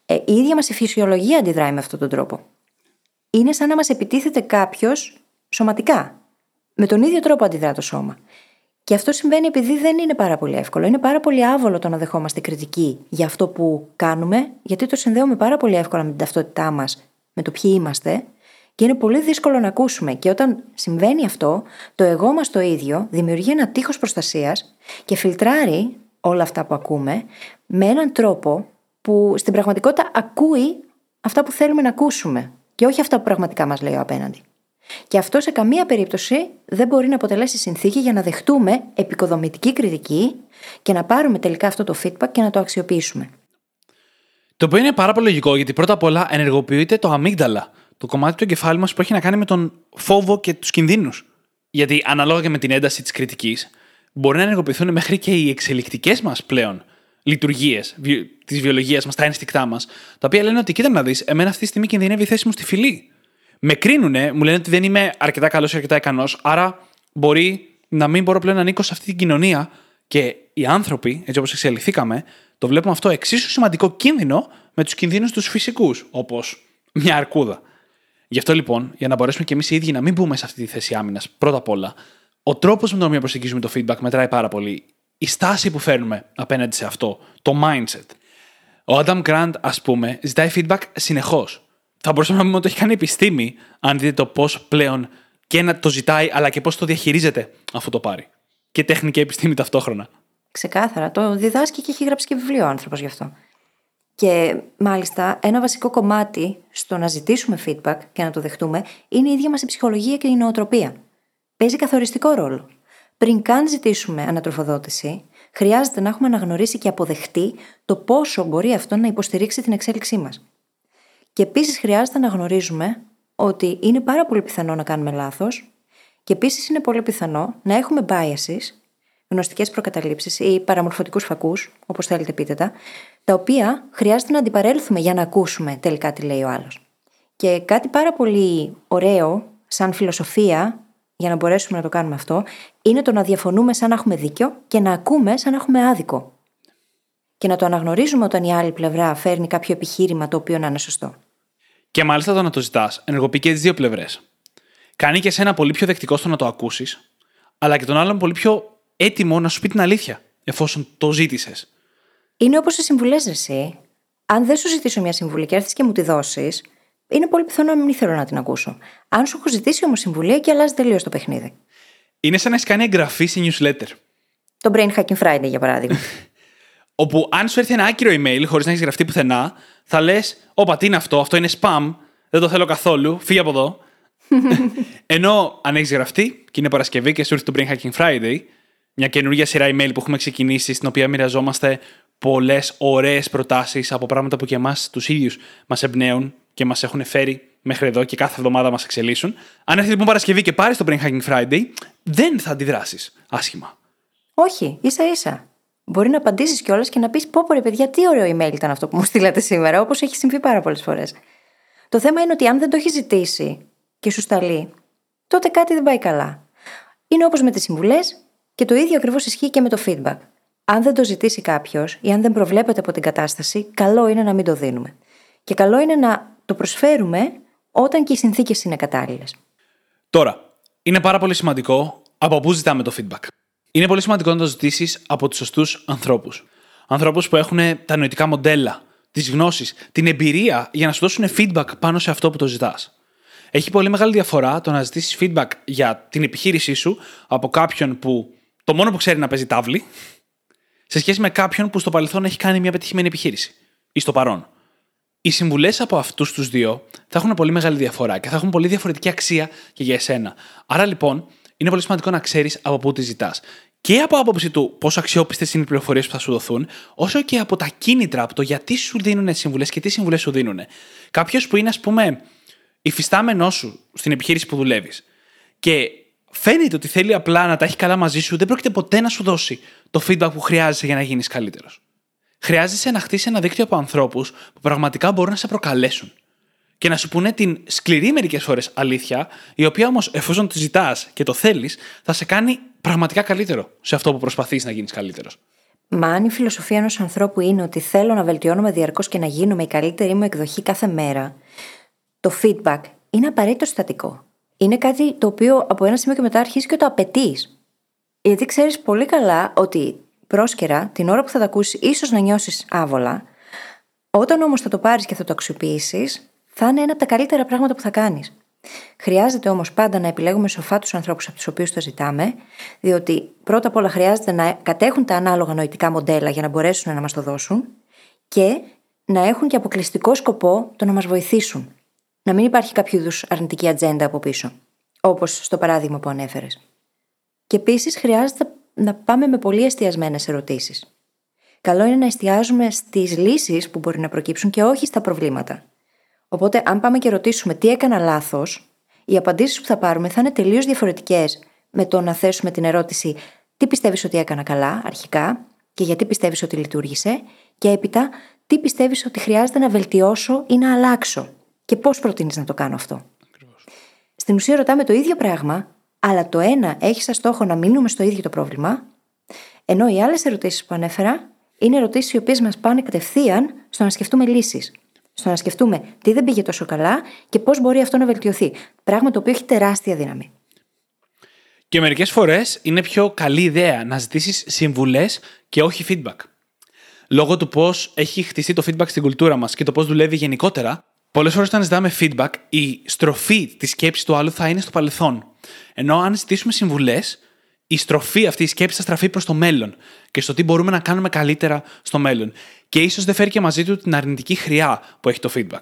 Ε, η ίδια μας η φυσιολογία αντιδράει με αυτόν τον τρόπο. Είναι σαν να μας επιτίθεται κάποιος σωματικά. Με τον ίδιο τρόπο αντιδρά το σώμα. Και αυτό συμβαίνει επειδή δεν είναι πάρα πολύ εύκολο. Είναι πάρα πολύ άβολο το να δεχόμαστε κριτική για αυτό που κάνουμε, γιατί το συνδέουμε πάρα πολύ εύκολα με την ταυτότητά μας, με το ποιοι είμαστε, και είναι πολύ δύσκολο να ακούσουμε. Και όταν συμβαίνει αυτό, το εγώ μας το ίδιο δημιουργεί ένα τείχος προστασίας και φιλτράρει όλα αυτά που ακούμε με έναν τρόπο που στην πραγματικότητα ακούει αυτά που θέλουμε να ακούσουμε και όχι αυτά που πραγματικά μας λέει ο απέναντι. Και αυτό σε καμία περίπτωση δεν μπορεί να αποτελέσει συνθήκη για να δεχτούμε επικοδομητική κριτική και να πάρουμε τελικά αυτό το feedback και να το αξιοποιήσουμε. Το οποίο είναι πάρα πολύ λογικό, γιατί πρώτα απ' όλα ενεργοποιείται το αμύγδαλα, το κομμάτι του εγκεφάλου μας που έχει να κάνει με τον φόβο και τους κινδύνους. Γιατί ανάλογα και με την ένταση της κριτικής, μπορεί να ενεργοποιηθούν μέχρι και οι εξελικτικές μας πλέον λειτουργίες της βιολογίας μας, τα ένστικτά μας, τα οποία λένε ότι κοίτα να δεις, εμένα αυτή τη στιγμή κινδυνεύει η θέση μου στη φυλή με κρίνουνε, μου λένε ότι δεν είμαι αρκετά καλός ή αρκετά ικανός, άρα μπορεί να μην μπορώ πλέον να ανήκω σε αυτή την κοινωνία. Και οι άνθρωποι, έτσι όπως εξελιχθήκαμε, το βλέπουμε αυτό εξίσου σημαντικό κίνδυνο με τους κινδύνους τους φυσικούς, όπως μια αρκούδα. Γι' αυτό λοιπόν, για να μπορέσουμε και εμείς οι ίδιοι να μην μπούμε σε αυτή τη θέση άμυνας, πρώτα απ' όλα, ο τρόπος με τον οποίο προσεγγίζουμε το feedback μετράει πάρα πολύ. Η στάση που φέρνουμε απέναντι σε αυτό, το mindset. Ο Adam Grant, ας πούμε, ζητάει feedback συνεχώς θα μπορούσαμε να πούμε ότι έχει κάνει επιστήμη, αν δείτε το πώς πλέον και να το ζητάει, αλλά και πώς το διαχειρίζεται αυτό το πάρει. Και τέχνη και επιστήμη ταυτόχρονα. Ξεκάθαρα. Το διδάσκει και έχει γράψει και βιβλίο ο άνθρωπος γι' αυτό. Και μάλιστα ένα βασικό κομμάτι στο να ζητήσουμε feedback και να το δεχτούμε είναι η ίδια μας η ψυχολογία και η νοοτροπία. Παίζει καθοριστικό ρόλο. Πριν καν ζητήσουμε ανατροφοδότηση, χρειάζεται να έχουμε αναγνωρίσει και αποδεχτεί το πόσο μπορεί αυτό να υποστηρίξει την εξέλιξή μας. Και επίσης χρειάζεται να γνωρίζουμε ότι είναι πάρα πολύ πιθανό να κάνουμε λάθος, και επίσης είναι πολύ πιθανό να έχουμε biases, γνωστικές προκαταλήψεις ή παραμορφωτικούς φακούς, όπως θέλετε πείτε τα, τα οποία χρειάζεται να αντιπαρέλθουμε για να ακούσουμε τελικά τι λέει ο άλλος. Και κάτι πάρα πολύ ωραίο, σαν φιλοσοφία, για να μπορέσουμε να το κάνουμε αυτό, είναι το να διαφωνούμε σαν να έχουμε δίκιο και να ακούμε σαν να έχουμε άδικο. Και να το αναγνωρίζουμε όταν η άλλη πλευρά φέρνει κάποιο επιχείρημα το οποίο να είναι σωστό. Και μάλιστα το να το ζητάς ενεργοποιεί και τις δύο πλευρές. Κάνει και εσένα πολύ πιο δεκτικό στο να το ακούσεις, αλλά και τον άλλον πολύ πιο έτοιμο να σου πει την αλήθεια, εφόσον το ζήτησες. Είναι όπως οι συμβουλές, εσύ. Αν δεν σου ζητήσω μια συμβουλή και έρθεις και μου τη δώσεις, είναι πολύ πιθανό να μην θέλω να την ακούσω. Αν σου έχω ζητήσει όμως συμβουλή, και αλλάζει τελείως το παιχνίδι. Είναι σαν να έχει κάνει εγγραφή σε newsletter. Το Brain Hacking Friday, για παράδειγμα. Όπου αν σου έρθει ένα άκυρο email χωρίς να έχεις γραφτεί πουθενά, θα λες: Όπα, τι είναι αυτό, αυτό είναι spam, δεν το θέλω καθόλου, φύγει από εδώ. Ενώ αν έχεις γραφτεί και είναι Παρασκευή και σου έρθει το Brain Hacking Friday, μια καινούργια σειρά email που έχουμε ξεκινήσει, στην οποία μοιραζόμαστε πολλές ωραίες προτάσεις από πράγματα που και εμάς τους ίδιους μας εμπνέουν και μας έχουν φέρει μέχρι εδώ και κάθε εβδομάδα μας εξελίσσουν. Αν έρθει λοιπόν Παρασκευή και πάρεις το Brain Hacking Friday, δεν θα αντιδράσεις άσχημα. Όχι, ίσα ίσα. Μπορεί να απαντήσεις κιόλας και να πεις: Πω, πω, ρε παιδιά, τι ωραίο email ήταν αυτό που μου στείλατε σήμερα, όπως έχει συμβεί πάρα πολλές φορές. Το θέμα είναι ότι αν δεν το έχει ζητήσει και σου σταλεί, τότε κάτι δεν πάει καλά. Είναι όπως με τις συμβουλές και το ίδιο ακριβώς ισχύει και με το feedback. Αν δεν το ζητήσει κάποιος ή αν δεν προβλέπεται από την κατάσταση, καλό είναι να μην το δίνουμε. Και καλό είναι να το προσφέρουμε όταν και οι συνθήκες είναι κατάλληλες. Τώρα, είναι πάρα πολύ σημαντικό από πού ζητάμε το feedback. Είναι πολύ σημαντικό να το ζητήσεις από τους σωστούς ανθρώπους. Ανθρώπους που έχουν τα νοητικά μοντέλα, τις γνώσεις, την εμπειρία για να σου δώσουν feedback πάνω σε αυτό που το ζητάς. Έχει πολύ μεγάλη διαφορά το να ζητήσεις feedback για την επιχείρησή σου από κάποιον που το μόνο που ξέρει να παίζει τάβλη, σε σχέση με κάποιον που στο παρελθόν έχει κάνει μια πετυχημένη επιχείρηση ή στο παρόν. Οι συμβουλές από αυτούς τους δύο θα έχουν πολύ μεγάλη διαφορά και θα έχουν πολύ διαφορετική αξία και για εσένα. Άρα λοιπόν, είναι πολύ σημαντικό να ξέρεις από πού τη ζητάς. Και από άποψη του πόσο αξιόπιστες είναι οι πληροφορίες που θα σου δοθούν, όσο και από τα κίνητρα, από το γιατί σου δίνουν συμβουλές και τι συμβουλές σου δίνουν. Κάποιος που είναι, ας πούμε, υφιστάμενός σου στην επιχείρηση που δουλεύεις και φαίνεται ότι θέλει απλά να τα έχει καλά μαζί σου, δεν πρόκειται ποτέ να σου δώσει το feedback που χρειάζεσαι για να γίνεις καλύτερος. Χρειάζεσαι να χτίσεις ένα δίκτυο από ανθρώπους που πραγματικά μπορούν να σε προκαλέσουν. Και να σου πούνε την σκληρή μερικές φορές αλήθεια, η οποία όμως, εφόσον τη ζητάς και το θέλεις, θα σε κάνει πραγματικά καλύτερο σε αυτό που προσπαθείς να γίνεις καλύτερος. Μα αν η φιλοσοφία ενός ανθρώπου είναι ότι θέλω να βελτιώνομαι διαρκώς και να γίνομαι η καλύτερη μου εκδοχή κάθε μέρα, το feedback είναι απαραίτητο συστατικό. Είναι κάτι το οποίο από ένα σημείο και μετά αρχίζει και το απαιτείς. Γιατί ξέρεις πολύ καλά ότι πρόσκαιρα, την ώρα που θα το ακούσεις, ίσως να νιώσεις άβολα. Όταν όμως θα το πάρεις και θα το αξιοποιήσεις, θα είναι ένα από τα καλύτερα πράγματα που θα κάνεις. Χρειάζεται όμως πάντα να επιλέγουμε σοφά τους ανθρώπους από τους οποίους το ζητάμε, διότι πρώτα απ' όλα χρειάζεται να κατέχουν τα ανάλογα νοητικά μοντέλα για να μπορέσουν να μας το δώσουν και να έχουν και αποκλειστικό σκοπό το να μας βοηθήσουν. Να μην υπάρχει κάποιο είδους αρνητική ατζέντα από πίσω, όπως στο παράδειγμα που ανέφερες. Και επίσης χρειάζεται να πάμε με πολύ εστιασμένες ερωτήσεις. Καλό είναι να εστιάζουμε στις λύσεις που μπορεί να προκύψουν και όχι στα προβλήματα. Οπότε, αν πάμε και ρωτήσουμε τι έκανα λάθος, οι απαντήσεις που θα πάρουμε θα είναι τελείως διαφορετικές με το να θέσουμε την ερώτηση τι πιστεύεις ότι έκανα καλά αρχικά και γιατί πιστεύεις ότι λειτουργήσε, και έπειτα τι πιστεύεις ότι χρειάζεται να βελτιώσω ή να αλλάξω και πώς προτείνεις να το κάνω αυτό. Ακριβώς. Στην ουσία, ρωτάμε το ίδιο πράγμα, αλλά το ένα έχει σαν στόχο να μείνουμε στο ίδιο το πρόβλημα, ενώ οι άλλες ερωτήσεις που ανέφερα είναι ερωτήσεις οι οποίες μας πάνε κατευθείαν στο να σκεφτούμε λύσεις. Στο να σκεφτούμε τι δεν πήγε τόσο καλά και πώς μπορεί αυτό να βελτιωθεί. Πράγμα το οποίο έχει τεράστια δύναμη. Και μερικές φορές είναι πιο καλή ιδέα να ζητήσεις συμβουλές και όχι feedback. Λόγω του πώς έχει χτιστεί το feedback στην κουλτούρα μας και το πώς δουλεύει γενικότερα, πολλές φορές όταν ζητάμε feedback, η στροφή της σκέψης του άλλου θα είναι στο παρελθόν. Ενώ αν ζητήσουμε συμβουλές, η στροφή αυτή, η σκέψη θα στραφεί προς το μέλλον και στο τι μπορούμε να κάνουμε καλύτερα στο μέλλον. Και ίσως δεν φέρει και μαζί του την αρνητική χρειά που έχει το feedback.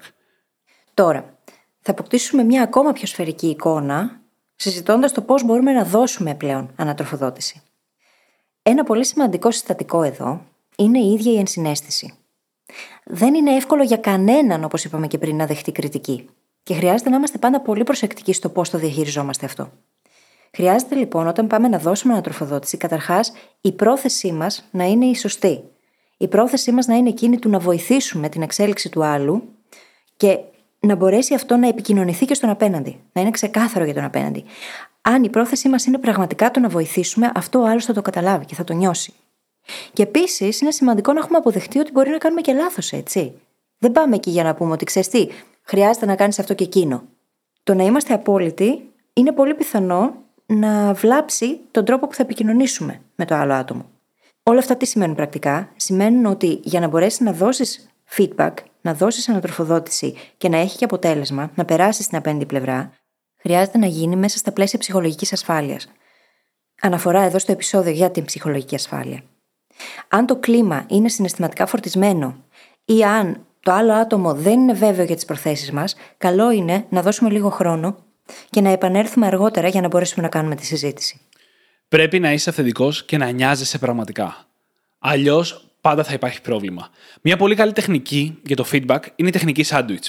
Τώρα, θα αποκτήσουμε μια ακόμα πιο σφαιρική εικόνα, συζητώντας το πώς μπορούμε να δώσουμε πλέον ανατροφοδότηση. Ένα πολύ σημαντικό συστατικό εδώ είναι η ίδια η ενσυναίσθηση. Δεν είναι εύκολο για κανέναν, όπως είπαμε και πριν, να δεχτεί κριτική. Και χρειάζεται να είμαστε πάντα πολύ προσεκτικοί στο πώς το διαχειριζόμαστε αυτό. Χρειάζεται λοιπόν όταν πάμε να δώσουμε ανατροφοδότηση, καταρχάς η πρόθεσή μας να είναι η σωστή. Η πρόθεσή μας να είναι εκείνη του να βοηθήσουμε την εξέλιξη του άλλου και να μπορέσει αυτό να επικοινωνηθεί και στον απέναντι. Να είναι ξεκάθαρο για τον απέναντι. Αν η πρόθεσή μας είναι πραγματικά το να βοηθήσουμε, αυτό ο άλλος θα το καταλάβει και θα το νιώσει. Και επίσης είναι σημαντικό να έχουμε αποδεχτεί ότι μπορεί να κάνουμε και λάθος, έτσι. Δεν πάμε εκεί για να πούμε ότι ξέρεις τι, χρειάζεται να κάνεις αυτό και εκείνο. Το να είμαστε απόλυτοι είναι πολύ πιθανό να βλάψει τον τρόπο που θα επικοινωνήσουμε με το άλλο άτομο. Όλα αυτά τι σημαίνουν πρακτικά; Σημαίνουν ότι για να μπορέσεις να δώσεις feedback, να δώσεις ανατροφοδότηση και να έχει και αποτέλεσμα, να περάσεις στην απέναντι πλευρά, χρειάζεται να γίνει μέσα στα πλαίσια ψυχολογικής ασφάλειας. Αναφορά εδώ στο επεισόδιο για την ψυχολογική ασφάλεια. Αν το κλίμα είναι συναισθηματικά φορτισμένο ή αν το άλλο άτομο δεν είναι βέβαιο για τις προθέσεις μας, καλό είναι να δώσουμε λίγο χρόνο και να επανέλθουμε αργότερα για να μπορέσουμε να κάνουμε τη συζήτηση. Πρέπει να είσαι αυθεντικός και να νοιάζεσαι πραγματικά. Αλλιώς πάντα θα υπάρχει πρόβλημα. Μια πολύ καλή τεχνική για το feedback είναι η τεχνική sandwich.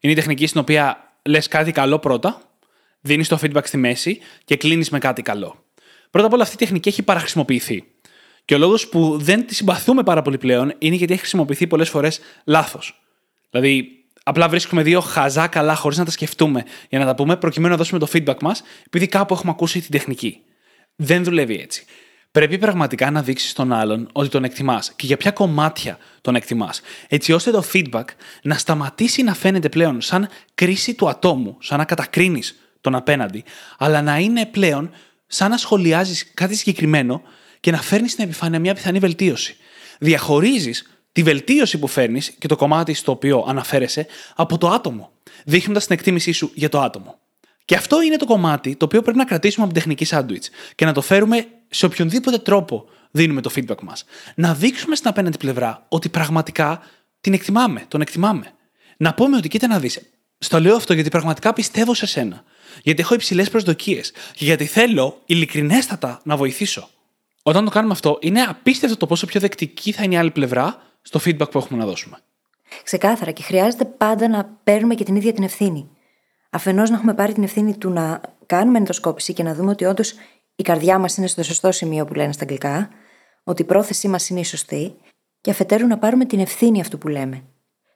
Είναι η τεχνική στην οποία λες κάτι καλό πρώτα, δίνεις το feedback στη μέση και κλείνεις με κάτι καλό. Πρώτα απ' όλα αυτή η τεχνική έχει παραχρησιμοποιηθεί. Και ο λόγος που δεν τη συμπαθούμε πάρα πολύ πλέον είναι γιατί έχει χρησιμοποιηθεί πολλές φορές λάθος. Δηλαδή, απλά βρίσκουμε δύο χαζά καλά χωρίς να τα σκεφτούμε για να τα πούμε, προκειμένου να δώσουμε το feedback μας, επειδή κάπου έχουμε ακούσει την τεχνική. Δεν δουλεύει έτσι. Πρέπει πραγματικά να δείξεις στον άλλον ότι τον εκτιμάς και για ποια κομμάτια τον εκτιμάς, έτσι ώστε το feedback να σταματήσει να φαίνεται πλέον σαν κρίση του ατόμου, σαν να κατακρίνεις τον απέναντι, αλλά να είναι πλέον σαν να σχολιάζεις κάτι συγκεκριμένο και να φέρνεις στην επιφάνεια μια πιθανή βελτίωση. Διαχωρίζεις τη βελτίωση που φέρνεις και το κομμάτι στο οποίο αναφέρεσαι από το άτομο, δείχνοντας την εκτίμησή σου για το άτομο. Και αυτό είναι το κομμάτι το οποίο πρέπει να κρατήσουμε από την τεχνική σάντουιτς και να το φέρουμε σε οποιονδήποτε τρόπο δίνουμε το feedback μας. Να δείξουμε στην απέναντι πλευρά ότι πραγματικά την εκτιμάμε, τον εκτιμάμε. Να πούμε ότι κοίτα να δεις. Στο λέω αυτό γιατί πραγματικά πιστεύω σε σένα. Γιατί έχω υψηλές προσδοκίες. Και γιατί θέλω ειλικρινέστατα να βοηθήσω. Όταν το κάνουμε αυτό, είναι απίστευτο το πόσο πιο δεκτική θα είναι η άλλη πλευρά στο feedback που έχουμε να δώσουμε. Ξεκάθαρα και χρειάζεται πάντα να παίρνουμε και την ίδια την ευθύνη. Αφενός να έχουμε πάρει την ευθύνη του να κάνουμε ενδοσκόπηση και να δούμε ότι όντως η καρδιά μας είναι στο σωστό σημείο που λένε στα αγγλικά, ότι η πρόθεσή μας είναι η σωστή, και αφετέρου να πάρουμε την ευθύνη αυτού που λέμε.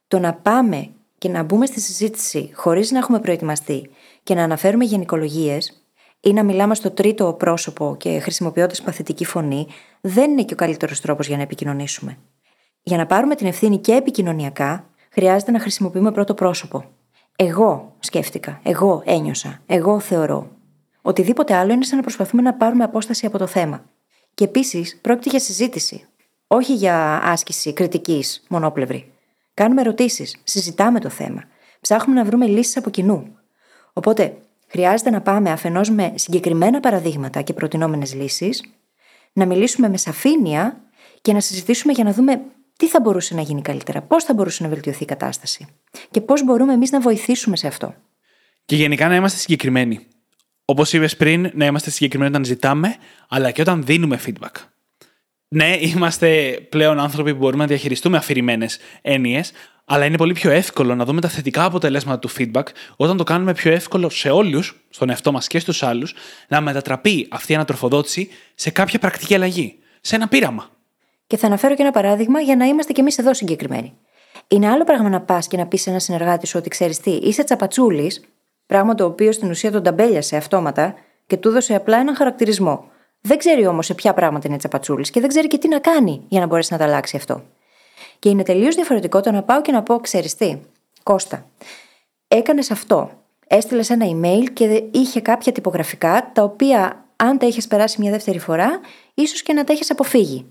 Το να πάμε και να μπούμε στη συζήτηση χωρίς να έχουμε προετοιμαστεί και να αναφέρουμε γενικολογίες ή να μιλάμε στο τρίτο πρόσωπο και χρησιμοποιώντας παθητική φωνή, δεν είναι και ο καλύτερος τρόπος για να επικοινωνήσουμε. Για να πάρουμε την ευθύνη και επικοινωνιακά, χρειάζεται να χρησιμοποιούμε πρώτο πρόσωπο. Εγώ σκέφτηκα, εγώ ένιωσα, εγώ θεωρώ. Οτιδήποτε άλλο είναι σαν να προσπαθούμε να πάρουμε απόσταση από το θέμα. Και επίσης πρόκειται για συζήτηση. Όχι για άσκηση κριτικής μονόπλευρη. Κάνουμε ερωτήσεις, συζητάμε το θέμα. Ψάχνουμε να βρούμε λύσεις από κοινού. Οπότε, χρειάζεται να πάμε αφενός με συγκεκριμένα παραδείγματα και προτινόμενες λύσεις, να μιλήσουμε με σαφήνεια και να συζητήσουμε για να δούμε τι θα μπορούσε να γίνει καλύτερα, πώς θα μπορούσε να βελτιωθεί η κατάσταση και πώς μπορούμε εμείς να βοηθήσουμε σε αυτό. Και γενικά να είμαστε συγκεκριμένοι. Όπως είπες πριν, να είμαστε συγκεκριμένοι όταν ζητάμε, αλλά και όταν δίνουμε feedback. Ναι, είμαστε πλέον άνθρωποι που μπορούμε να διαχειριστούμε αφηρημένες έννοιες, αλλά είναι πολύ πιο εύκολο να δούμε τα θετικά αποτελέσματα του feedback όταν το κάνουμε πιο εύκολο σε όλους, στον εαυτό μας και στους άλλους, να μετατραπεί αυτή η ανατροφοδότηση σε κάποια πρακτική αλλαγή, σε ένα πείραμα. Και θα αναφέρω και ένα παράδειγμα για να είμαστε κι εμείς εδώ συγκεκριμένοι. Είναι άλλο πράγμα να πας και να πεις σε ένα συνεργάτη σου ότι ξέρεις τι, είσαι τσαπατσούλης, πράγμα το οποίο στην ουσία τον ταμπέλιασε αυτόματα και του έδωσε απλά έναν χαρακτηρισμό. Δεν ξέρει όμως σε ποια πράγματα είναι τσαπατσούλης και δεν ξέρει και τι να κάνει για να μπορέσει να τα αλλάξει αυτό. Και είναι τελείως διαφορετικό το να πάω και να πω, ξέρεις τι, Κώστα, έκανες αυτό. Έστειλες ένα email και είχε κάποια τυπογραφικά τα οποία, αν τα είχες περάσει μια δεύτερη φορά, ίσως και να τα έχει αποφύγει.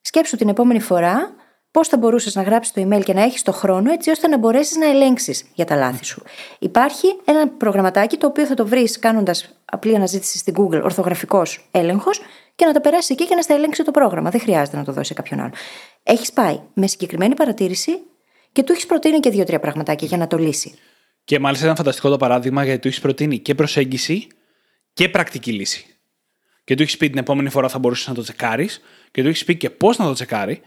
Σκέψου την επόμενη φορά πώς θα μπορούσες να γράψεις το email και να έχεις το χρόνο έτσι ώστε να μπορέσεις να ελέγξεις για τα λάθη σου. Υπάρχει ένα προγραμματάκι το οποίο θα το βρεις κάνοντας απλή αναζήτηση στην Google, ορθογραφικός έλεγχος και να τα περάσει εκεί και να στα ελέγξει το πρόγραμμα. Δεν χρειάζεται να το δώσει σε κάποιον άλλο. Έχεις πάει με συγκεκριμένη παρατήρηση και του έχεις προτείνει και δύο-τρία πραγματάκια για να το λύσει. Και μάλιστα ήταν φανταστικό το παράδειγμα γιατί του έχεις προτείνει και προσέγγιση και πρακτική λύση. Και του έχεις πει την επόμενη φορά θα μπορούσες να το τσεκάρεις και του έχεις πει και πώς να το τσεκάρει.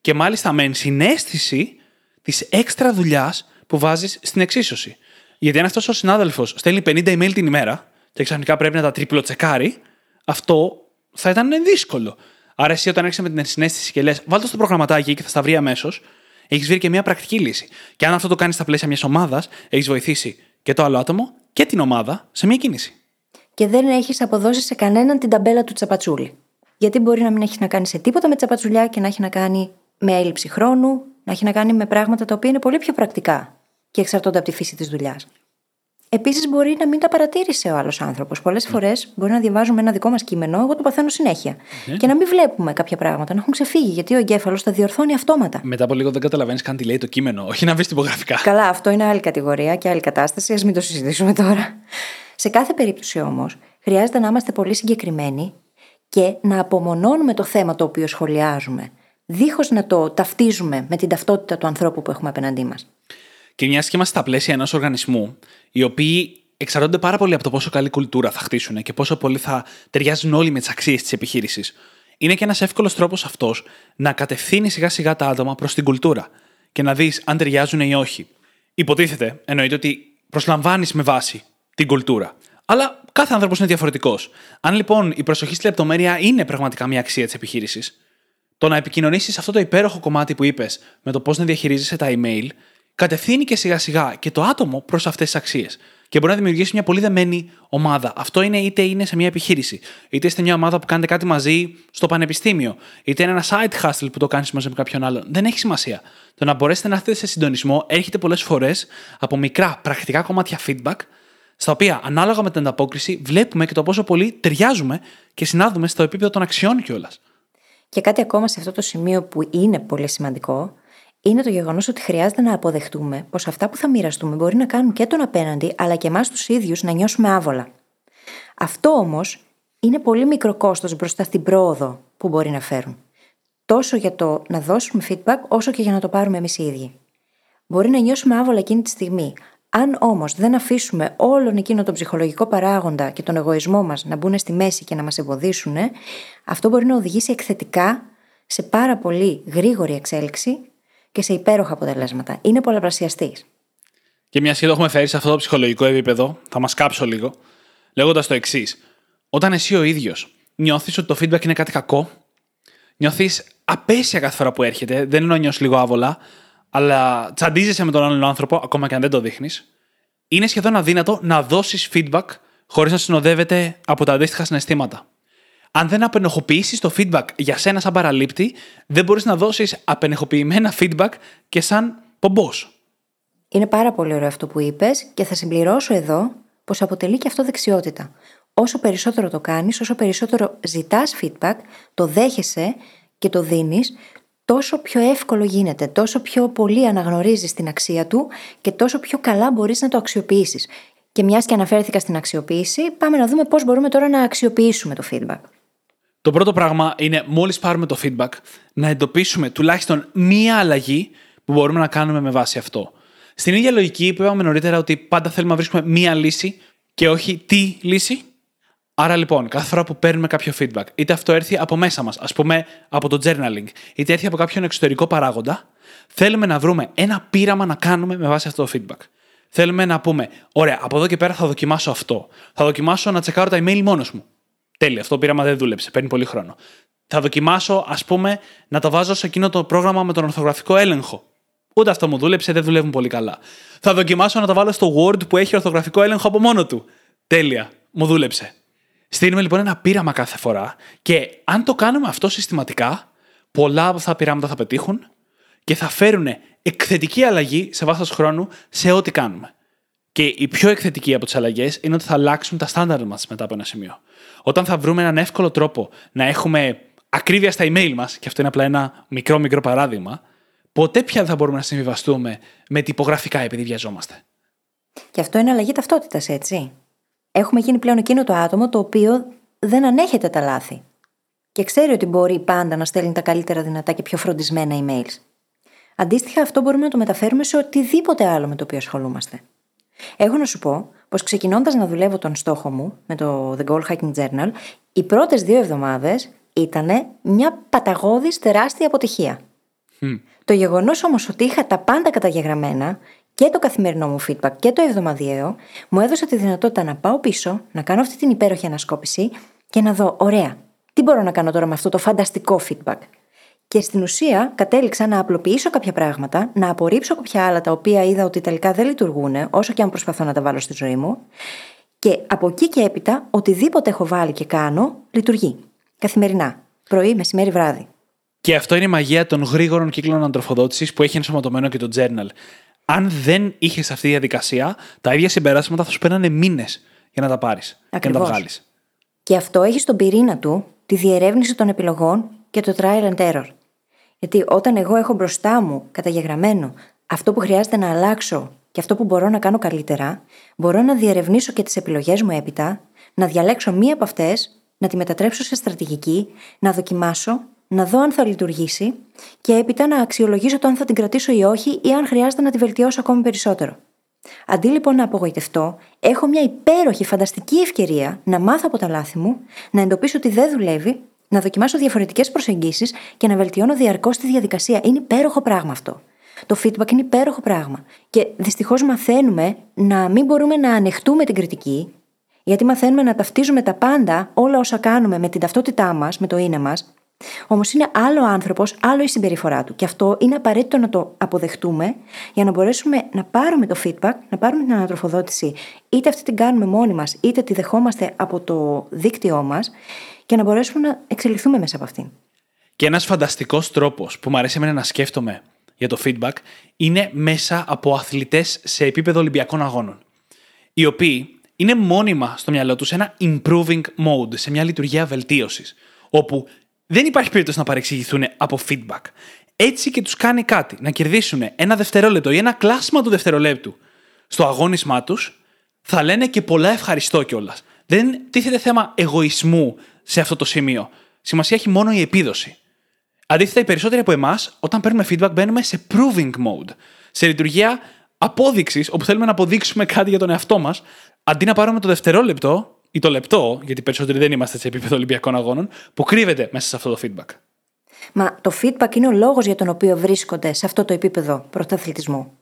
Και μάλιστα με ενσυναίσθηση της έξτρα δουλειάς που βάζεις στην εξίσωση. Γιατί αν αυτός ο συνάδελφος στέλνει 50 email την ημέρα και ξαφνικά πρέπει να τα τριπλοτσεκάρει, αυτό θα ήταν δύσκολο. Άρα, εσύ όταν έρχεσαι με την ενσυναίσθηση και λες, βάλτε στο προγραμματάκι και θα στα βρει αμέσως, έχεις βρει και μια πρακτική λύση. Και αν αυτό το κάνεις στα πλαίσια μιας ομάδας, έχεις βοηθήσει και το άλλο άτομο και την ομάδα σε μια κίνηση. Και δεν έχεις αποδώσει σε κανέναν την ταμπέλα του τσαπατσούλη. Γιατί μπορεί να μην έχεις να κάνεις σε τίποτα με τσαπατσουλιά και να έχει να κάνει με έλλειψη χρόνου, να έχει να κάνει με πράγματα τα οποία είναι πολύ πιο πρακτικά και εξαρτώνται από τη φύση της δουλειάς. Επίσης, μπορεί να μην τα παρατήρησε ο άλλος άνθρωπος. Πολλές mm. φορές μπορεί να διαβάζουμε ένα δικό μας κείμενο, εγώ το παθαίνω συνέχεια. Mm. Και να μην βλέπουμε κάποια πράγματα, να έχουν ξεφύγει, γιατί ο εγκέφαλος τα διορθώνει αυτόματα. Μετά από λίγο δεν καταλαβαίνεις καν τι λέει το κείμενο, όχι να βρεις τυπογραφικά. Καλά, αυτό είναι άλλη κατηγορία και άλλη κατάσταση, ας μην το συζητήσουμε τώρα. Σε κάθε περίπτωση όμως, χρειάζεται να είμαστε πολύ συγκεκριμένοι και να απομονώνουμε το θέμα το οποίο σχολιάζουμε, δίχως να το ταυτίζουμε με την ταυτότητα του ανθρώπου που έχουμε απέναντί μας. Και μιας και είμαστε στα πλαίσια ενός οργανισμού, οι οποίοι εξαρτώνται πάρα πολύ από το πόσο καλή κουλτούρα θα χτίσουν και πόσο πολύ θα ταιριάζουν όλοι με τις αξίες της επιχείρησης, είναι και ένας εύκολος τρόπος αυτός να κατευθύνει σιγά σιγά τα άτομα προς την κουλτούρα και να δεις αν ταιριάζουν ή όχι. Υποτίθεται, εννοείται ότι προσλαμβάνεις με βάση την κουλτούρα. Αλλά κάθε άνθρωπος είναι διαφορετικός. Αν λοιπόν η προσοχή στη λεπτομέρεια είναι πραγματικά μια αξία της επιχείρησης, το να επικοινωνήσεις αυτό το υπέροχο κομμάτι που είπες με το πώς να διαχειρίζεσαι τα email κατευθύνει και σιγά σιγά και το άτομο προς αυτές τις αξίες. Και μπορεί να δημιουργήσει μια πολύ δεμένη ομάδα. Αυτό είναι είτε είναι σε μια επιχείρηση, είτε είστε μια ομάδα που κάνετε κάτι μαζί στο πανεπιστήμιο, είτε είναι ένα side hustle που το κάνεις μαζί με κάποιον άλλον. Δεν έχει σημασία. Το να μπορέσετε να έρθετε σε συντονισμό έρχεται πολλές φορές από μικρά πρακτικά κομμάτια feedback, στα οποία ανάλογα με την ανταπόκριση βλέπουμε και το πόσο πολύ ταιριάζουμε και συνάδουμε στο επίπεδο των αξιών κιόλας. Και κάτι ακόμα σε αυτό το σημείο που είναι πολύ σημαντικό, είναι το γεγονός ότι χρειάζεται να αποδεχτούμε πως αυτά που θα μοιραστούμε μπορεί να κάνουν και τον απέναντι, αλλά και εμάς τους ίδιους να νιώσουμε άβολα. Αυτό όμως είναι πολύ μικρό κόστος μπροστά στην πρόοδο που μπορεί να φέρουν. Τόσο για το να δώσουμε feedback, όσο και για να το πάρουμε εμείς οι ίδιοι. Μπορεί να νιώσουμε άβολα εκείνη τη στιγμή. Αν όμως δεν αφήσουμε όλον εκείνο τον ψυχολογικό παράγοντα και τον εγωισμό μας να μπουν στη μέση και να μας εμποδίσουν, αυτό μπορεί να οδηγήσει εκθετικά σε πάρα πολύ γρήγορη εξέλιξη και σε υπέροχα αποτελέσματα. Είναι πολλαπλασιαστής. Και μια και το έχουμε φέρει σε αυτό το ψυχολογικό επίπεδο, θα μας κάψω λίγο, λέγοντας το εξής. Όταν εσύ ο ίδιος νιώθεις ότι το feedback είναι κάτι κακό, νιώθεις απέσια κάθε φορά που έρχεται, δεν είναι νιώσεις λίγο άβολα, αλλά τσαντίζεσαι με τον άλλον άνθρωπο, ακόμα και αν δεν το δείχνεις, είναι σχεδόν αδύνατο να δώσεις feedback χωρίς να συνοδεύεται από τα αντίστοιχα συναισθήματα αν δεν απενοχοποιήσεις το feedback για σένα σαν παραλήπτη, δεν μπορείς να δώσεις απενεχοποιημένα feedback και σαν πομπός. Είναι πάρα πολύ ωραίο αυτό που είπες και θα συμπληρώσω εδώ πως αποτελεί και αυτό δεξιότητα. Όσο περισσότερο το κάνεις, όσο περισσότερο ζητάς feedback, το δέχεσαι και το δίνεις, τόσο πιο εύκολο γίνεται, τόσο πιο πολύ αναγνωρίζεις την αξία του και τόσο πιο καλά μπορείς να το αξιοποιήσεις. Και μιας και αναφέρθηκα στην αξιοποίηση, πάμε να δούμε πώς μπορούμε τώρα να αξιοποιήσουμε το feedback. Το πρώτο πράγμα είναι μόλις πάρουμε το feedback να εντοπίσουμε τουλάχιστον μία αλλαγή που μπορούμε να κάνουμε με βάση αυτό. Στην ίδια λογική που είπαμε νωρίτερα ότι πάντα θέλουμε να βρίσκουμε μία λύση και όχι τι λύση. Άρα λοιπόν, κάθε φορά που παίρνουμε κάποιο feedback, είτε αυτό έρθει από μέσα μας, ας πούμε από το journaling, είτε έρθει από κάποιον εξωτερικό παράγοντα, θέλουμε να βρούμε ένα πείραμα να κάνουμε με βάση αυτό το feedback. Θέλουμε να πούμε, ωραία, από εδώ και πέρα θα δοκιμάσω αυτό. Θα δοκιμάσω να τσεκάρω τα email μόνος μου. Τέλεια, αυτό το πείραμα δεν δούλεψε. Παίρνει πολύ χρόνο. Θα δοκιμάσω, ας πούμε, να το βάζω σε εκείνο το πρόγραμμα με τον ορθογραφικό έλεγχο. Ούτε αυτό μου δούλεψε, δεν δουλεύουν πολύ καλά. Θα δοκιμάσω να το βάλω στο Word που έχει ορθογραφικό έλεγχο από μόνο του. Τέλεια, μου δούλεψε. Στείλουμε λοιπόν ένα πείραμα κάθε φορά και αν το κάνουμε αυτό συστηματικά, πολλά από αυτά τα πειράματα θα πετύχουν και θα φέρουν εκθετική αλλαγή σε βάθος χρόνου σε ό,τι κάνουμε. Και η πιο εκθετική από τις αλλαγές είναι ότι θα αλλάξουν τα στάνταρ μας μετά από ένα σημείο. Όταν θα βρούμε έναν εύκολο τρόπο να έχουμε ακρίβεια στα email μας, και αυτό είναι απλά ένα μικρό μικρό παράδειγμα, ποτέ πια δεν θα μπορούμε να συμβιβαστούμε με τυπογραφικά επειδή βιαζόμαστε. Και αυτό είναι αλλαγή ταυτότητας, έτσι. Έχουμε γίνει πλέον εκείνο το άτομο το οποίο δεν ανέχεται τα λάθη. Και ξέρει ότι μπορεί πάντα να στέλνει τα καλύτερα δυνατά και πιο φροντισμένα emails. Αντίστοιχα, αυτό μπορούμε να το μεταφέρουμε σε οτιδήποτε άλλο με το οποίο ασχολούμαστε. Έχω να σου πω πως ξεκινώντας να δουλεύω τον στόχο μου με το The Goal Hacking Journal, οι πρώτες δύο εβδομάδες ήταν μια παταγώδης τεράστια αποτυχία. Το γεγονός όμως ότι είχα τα πάντα καταγεγραμμένα και το καθημερινό μου feedback και το εβδομαδιαίο, μου έδωσε τη δυνατότητα να πάω πίσω, να κάνω αυτή την υπέροχη ανασκόπηση και να δω, ωραία, τι μπορώ να κάνω τώρα με αυτό το φανταστικό feedback. Και στην ουσία κατέληξα να απλοποιήσω κάποια πράγματα, να απορρίψω κάποια άλλα τα οποία είδα ότι τελικά δεν λειτουργούν, όσο και αν προσπαθώ να τα βάλω στη ζωή μου. Και από εκεί και έπειτα, οτιδήποτε έχω βάλει και κάνω, λειτουργεί. Καθημερινά. Πρωί, μεσημέρι, βράδυ. Και αυτό είναι η μαγεία των γρήγορων κύκλων αντροφοδότησης που έχει ενσωματωμένο και το journal. Αν δεν είχες αυτή τη διαδικασία, τα ίδια συμπεράσματα θα σου παίρνανε μήνες για να τα πάρεις και να τα βγάλεις. Και αυτό έχει στον πυρήνα του τη διερεύνηση των επιλογών και το trial and error. Γιατί όταν εγώ έχω μπροστά μου καταγεγραμμένο αυτό που χρειάζεται να αλλάξω και αυτό που μπορώ να κάνω καλύτερα, μπορώ να διερευνήσω και τις επιλογές μου έπειτα, να διαλέξω μία από αυτές, να τη μετατρέψω σε στρατηγική, να δοκιμάσω, να δω αν θα λειτουργήσει και έπειτα να αξιολογήσω το αν θα την κρατήσω ή όχι ή αν χρειάζεται να τη βελτιώσω ακόμη περισσότερο. Αντί λοιπόν να απογοητευτώ, έχω μια υπέροχη, φανταστική ευκαιρία να μάθω από τα λάθη μου, να εντοπίσω ότι δεν δουλεύει να δοκιμάσω διαφορετικές προσεγγίσεις και να βελτιώνω διαρκώς τη διαδικασία. Είναι υπέροχο πράγμα αυτό. Το feedback είναι υπέροχο πράγμα. Και δυστυχώς μαθαίνουμε να μην μπορούμε να ανεχτούμε την κριτική, γιατί μαθαίνουμε να ταυτίζουμε τα πάντα, όλα όσα κάνουμε με την ταυτότητά μας, με το είναι μας. Όμως είναι άλλο άνθρωπος, άλλο η συμπεριφορά του. Και αυτό είναι απαραίτητο να το αποδεχτούμε για να μπορέσουμε να πάρουμε το feedback, να πάρουμε την ανατροφοδότηση, είτε αυτή την κάνουμε μόνοι μας, είτε τη δεχόμαστε από το δίκτυό μας και να μπορέσουμε να εξελιχθούμε μέσα από αυτήν. Και ένας φανταστικός τρόπος που μου αρέσει εμένα να σκέφτομαι για το feedback είναι μέσα από αθλητές σε επίπεδο Ολυμπιακών Αγώνων. Οι οποίοι είναι μόνιμα στο μυαλό τους σε ένα improving mode, σε μια λειτουργία βελτίωσης. Όπου δεν υπάρχει περίπτωση να παρεξηγηθούν από feedback. Έτσι και τους κάνει κάτι, να κερδίσουν ένα δευτερόλεπτο ή ένα κλάσμα του δευτερολέπτου στο αγώνισμά τους, θα λένε και πολλά ευχαριστώ κιόλας. Δεν τίθεται θέμα εγωισμού σε αυτό το σημείο. Σημασία έχει μόνο η επίδοση. Αντίθετα, οι περισσότεροι από εμάς, όταν παίρνουμε feedback, μπαίνουμε σε proving mode. Σε λειτουργία απόδειξης, όπου θέλουμε να αποδείξουμε κάτι για τον εαυτό μας, αντί να πάρουμε το δευτερόλεπτο ή το λεπτό, γιατί περισσότεροι δεν είμαστε σε επίπεδο Ολυμπιακών Αγώνων, που κρύβεται μέσα σε αυτό το feedback. Μα το feedback είναι ο λόγος για τον οποίο βρίσκονται σε αυτό το επίπεδο πρωταθλητισμού.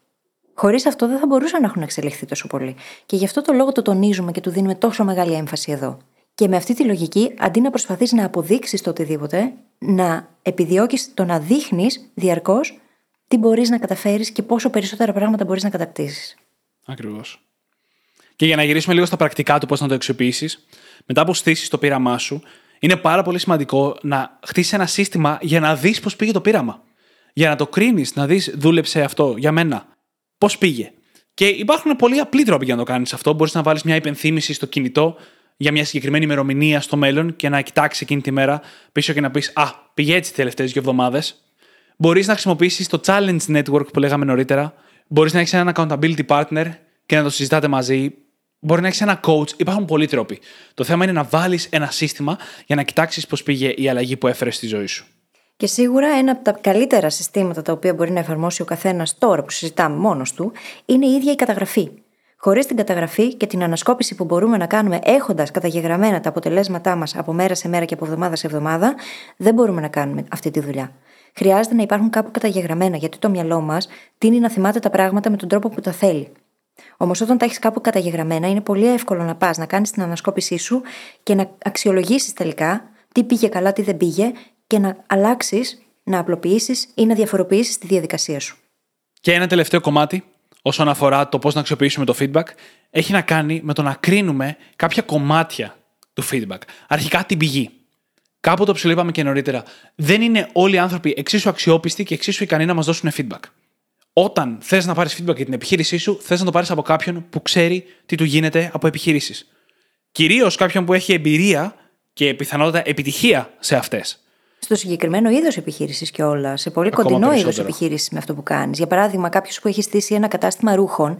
Χωρίς αυτό δεν θα μπορούσαν να έχουν εξελιχθεί τόσο πολύ. Και γι' αυτό το λόγο το τονίζουμε και του δίνουμε τόσο μεγάλη έμφαση εδώ. Και με αυτή τη λογική, αντί να προσπαθείς να αποδείξεις το οτιδήποτε, να επιδιώκεις το να δείχνεις διαρκώς τι μπορείς να καταφέρεις και πόσο περισσότερα πράγματα μπορείς να κατακτήσεις. Ακριβώς. Και για να γυρίσουμε λίγο στα πρακτικά του πώς να το αξιοποιήσεις, μετά που στήσεις το πείραμά σου, είναι πάρα πολύ σημαντικό να χτίσεις ένα σύστημα για να δεις πώς πήγε το πείραμα. Για να το κρίνεις, να δεις, δούλεψε αυτό για μένα. Πώς πήγε. Και υπάρχουν πολύ απλοί τρόποι για να το κάνεις αυτό. Μπορείς να βάλεις μια υπενθύμηση στο κινητό για μια συγκεκριμένη ημερομηνία στο μέλλον και να κοιτάξεις εκείνη τη μέρα πίσω και να πεις Α, πήγε έτσι τις τελευταίες δύο εβδομάδες. Μπορείς να χρησιμοποιήσεις το challenge network που λέγαμε νωρίτερα. Μπορείς να έχεις ένα accountability partner και να το συζητάτε μαζί. Μπορεί να έχεις ένα coach. Υπάρχουν πολλοί τρόποι. Το θέμα είναι να βάλεις ένα σύστημα για να κοιτάξεις πώς πήγε η αλλαγή που έφερες στη ζωή σου. Και σίγουρα ένα από τα καλύτερα συστήματα τα οποία μπορεί να εφαρμόσει ο καθένας τώρα που συζητάμε μόνος του είναι η ίδια η καταγραφή. Χωρίς την καταγραφή και την ανασκόπηση που μπορούμε να κάνουμε έχοντας καταγεγραμμένα τα αποτελέσματά μας από μέρα σε μέρα και από εβδομάδα σε εβδομάδα, δεν μπορούμε να κάνουμε αυτή τη δουλειά. Χρειάζεται να υπάρχουν κάπου καταγεγραμμένα, γιατί το μυαλό μας τίνει να θυμάται τα πράγματα με τον τρόπο που τα θέλει. Όμως, όταν τα έχεις κάπου καταγεγραμμένα, είναι πολύ εύκολο να πας να κάνεις την ανασκόπησή σου και να αξιολογήσεις τελικά τι πήγε καλά, τι δεν πήγε και να αλλάξεις, να απλοποιήσεις ή να διαφοροποιήσεις τη διαδικασία σου. Και ένα τελευταίο κομμάτι όσον αφορά το πώς να αξιοποιήσουμε το feedback έχει να κάνει με το να κρίνουμε κάποια κομμάτια του feedback. Αρχικά την πηγή. Κάπου το ψηλό και νωρίτερα. Δεν είναι όλοι οι άνθρωποι εξίσου αξιόπιστοι και εξίσου ικανοί να μας δώσουν feedback. Όταν θες να πάρεις feedback για την επιχείρησή σου, θες να το πάρεις από κάποιον που ξέρει τι του γίνεται από επιχειρήσει. Κυρίως κάποιον που έχει εμπειρία και πιθανότητα επιτυχία σε αυτές στο συγκεκριμένο είδος επιχείρησης και όλα, σε πολύ Ακόμα κοντινό είδος επιχείρησης με αυτό που κάνεις. Για παράδειγμα, κάποιος που έχει στήσει ένα κατάστημα ρούχων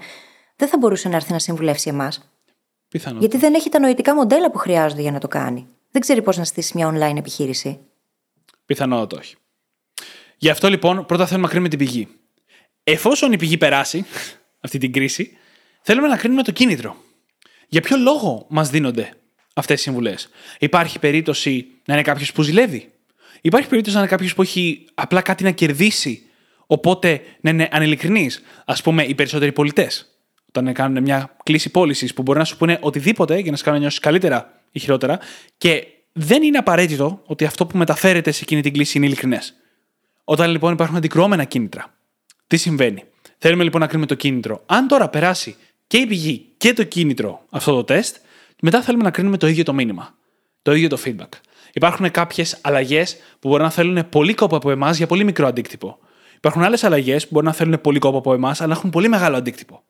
δεν θα μπορούσε να έρθει να συμβουλεύσει εμάς. Πιθανό. Γιατί δεν έχει τα νοητικά μοντέλα που χρειάζονται για να το κάνει. Δεν ξέρει πώς να στήσει μια online επιχείρηση. Πιθανότατα όχι. Γι' αυτό λοιπόν πρώτα θέλουμε να κρίνουμε την πηγή. Εφόσον η πηγή περάσει αυτή την κρίση, θέλουμε να κρίνουμε το κίνητρο. Για ποιο λόγο μας δίνονται αυτές οι συμβουλές; Υπάρχει περίπτωση να είναι κάποιος που ζηλεύει; Υπάρχει περίπτωση να είναι κάποιος που έχει απλά κάτι να κερδίσει. Οπότε να είναι ανελικρινή. Α πούμε, οι περισσότεροι πολιτές. Όταν κάνουν μια κλίση πώλησης που μπορεί να σου πούνε οτιδήποτε για να σε κάνουν νιώσεις καλύτερα ή χειρότερα. Και δεν είναι απαραίτητο ότι αυτό που μεταφέρεται σε εκείνη την κλίση είναι ειλικρινές. Όταν λοιπόν υπάρχουν αντικρουόμενα κίνητρα, τι συμβαίνει; Θέλουμε λοιπόν να κρίνουμε το κίνητρο. Αν τώρα περάσει και η πηγή και το κίνητρο αυτό το τεστ, μετά θέλουμε να κρίνουμε το ίδιο το μήνυμα. Το ίδιο το feedback. Υπάρχουν κάποιες αλλαγές που μπορεί να θέλουν πολύ κόπο από εμάς για πολύ μικρό αντίκτυπο. Υπάρχουν άλλες αλλαγές που μπορεί να θέλουν πολύ κόπο από εμάς, αλλά έχουν πολύ μεγάλο αντίκτυπο.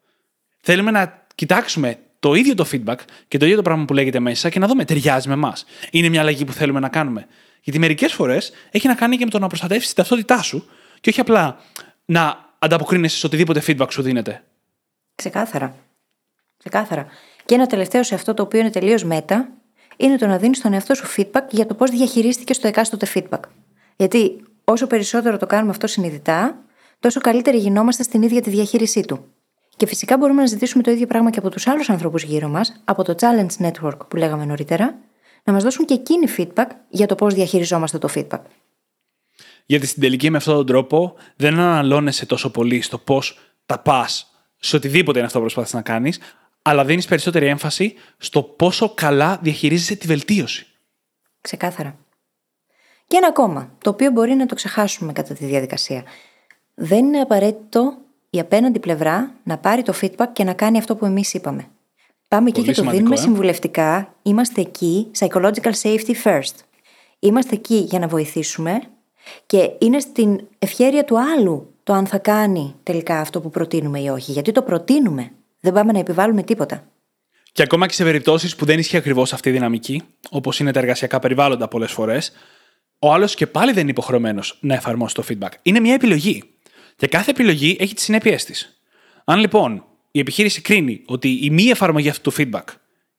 Θέλουμε να κοιτάξουμε το ίδιο το feedback και το ίδιο το πράγμα που λέγεται μέσα και να δούμε ταιριάζει με εμάς. Είναι μια αλλαγή που θέλουμε να κάνουμε. Γιατί μερικές φορές έχει να κάνει και με το να προστατεύσεις την ταυτότητά σου και όχι απλά να ανταποκρίνεσαι σε οτιδήποτε feedback σου δίνεται. Ξεκάθαρα. Ξεκάθαρα. Και ένα τελευταίο σε αυτό το οποίο είναι τελείως μέτα είναι το να δίνεις στον εαυτό σου feedback για το πώς διαχειρίστηκες το εκάστοτε feedback. Γιατί όσο περισσότερο το κάνουμε αυτό συνειδητά, τόσο καλύτεροι γινόμαστε στην ίδια τη διαχείρισή του. Και φυσικά μπορούμε να ζητήσουμε το ίδιο πράγμα και από τους άλλους ανθρώπους γύρω μας, από το Challenge Network που λέγαμε νωρίτερα, να μας δώσουν και εκείνοι feedback για το πώς διαχειριζόμαστε το feedback. Γιατί στην τελική με αυτόν τον τρόπο δεν αναλώνεσαι τόσο πολύ στο πώς τα πας σε οτιδήποτε είναι αυτό που προσπαθεί να κάνεις, αλλά δίνεις περισσότερη έμφαση στο πόσο καλά διαχειρίζεσαι τη βελτίωση. Ξεκάθαρα. Και ένα ακόμα, το οποίο μπορεί να το ξεχάσουμε κατά τη διαδικασία. Δεν είναι απαραίτητο η απέναντι πλευρά να πάρει το feedback και να κάνει αυτό που εμείς είπαμε. Πάμε εκεί και το δίνουμε ε; συμβουλευτικά. Είμαστε εκεί, psychological safety first. Είμαστε εκεί για να βοηθήσουμε και είναι στην ευχέρεια του άλλου το αν θα κάνει τελικά αυτό που προτείνουμε ή όχι. Γιατί το προτείνουμε. Δεν πάμε να επιβάλλουμε τίποτα. Και ακόμα και σε περιπτώσεις που δεν ισχύει ακριβώς αυτή η δυναμική, όπως είναι τα εργασιακά περιβάλλοντα πολλές φορές, ο άλλος και πάλι δεν είναι υποχρεωμένος να εφαρμόσει το feedback. Είναι μια επιλογή. Και κάθε επιλογή έχει τις συνέπειές της. Αν λοιπόν η επιχείρηση κρίνει ότι η μη εφαρμογή αυτού του feedback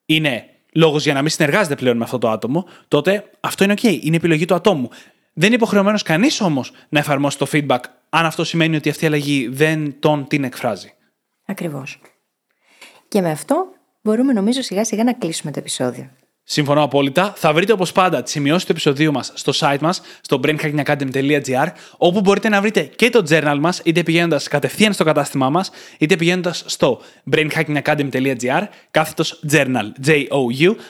είναι λόγος για να μην συνεργάζεται πλέον με αυτό το άτομο, τότε αυτό είναι OK. Είναι επιλογή του ατόμου. Δεν είναι υποχρεωμένος κανείς όμως να εφαρμόσει το feedback, αν αυτό σημαίνει ότι αυτή η αλλαγή δεν τον την εκφράζει. Ακριβώς. Και με αυτό μπορούμε νομίζω σιγά σιγά να κλείσουμε το επεισόδιο. Συμφωνώ απόλυτα. Θα βρείτε όπως πάντα τις σημειώσεις του επεισοδίου μας στο site μας, στο brainhackingacademy.gr, όπου μπορείτε να βρείτε και το journal μας, είτε πηγαίνοντας κατευθείαν στο κατάστημά μας, είτε πηγαίνοντας στο brainhackingacademy.gr, κάθετος journal. J-O-U-R-N-A-L.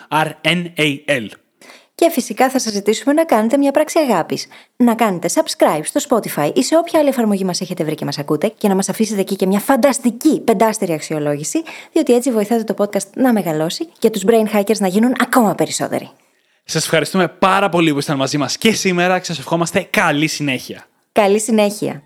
Και φυσικά θα σας ζητήσουμε να κάνετε μια πράξη αγάπης. Να κάνετε subscribe στο Spotify ή σε όποια άλλη εφαρμογή μας έχετε βρει και μας ακούτε και να μας αφήσετε εκεί και μια φανταστική πεντάστερη αξιολόγηση, διότι έτσι βοηθάτε το podcast να μεγαλώσει και τους brain hackers να γίνουν ακόμα περισσότεροι. Σας ευχαριστούμε πάρα πολύ που ήσασταν μαζί μας και σήμερα και σας ευχόμαστε καλή συνέχεια. Καλή συνέχεια.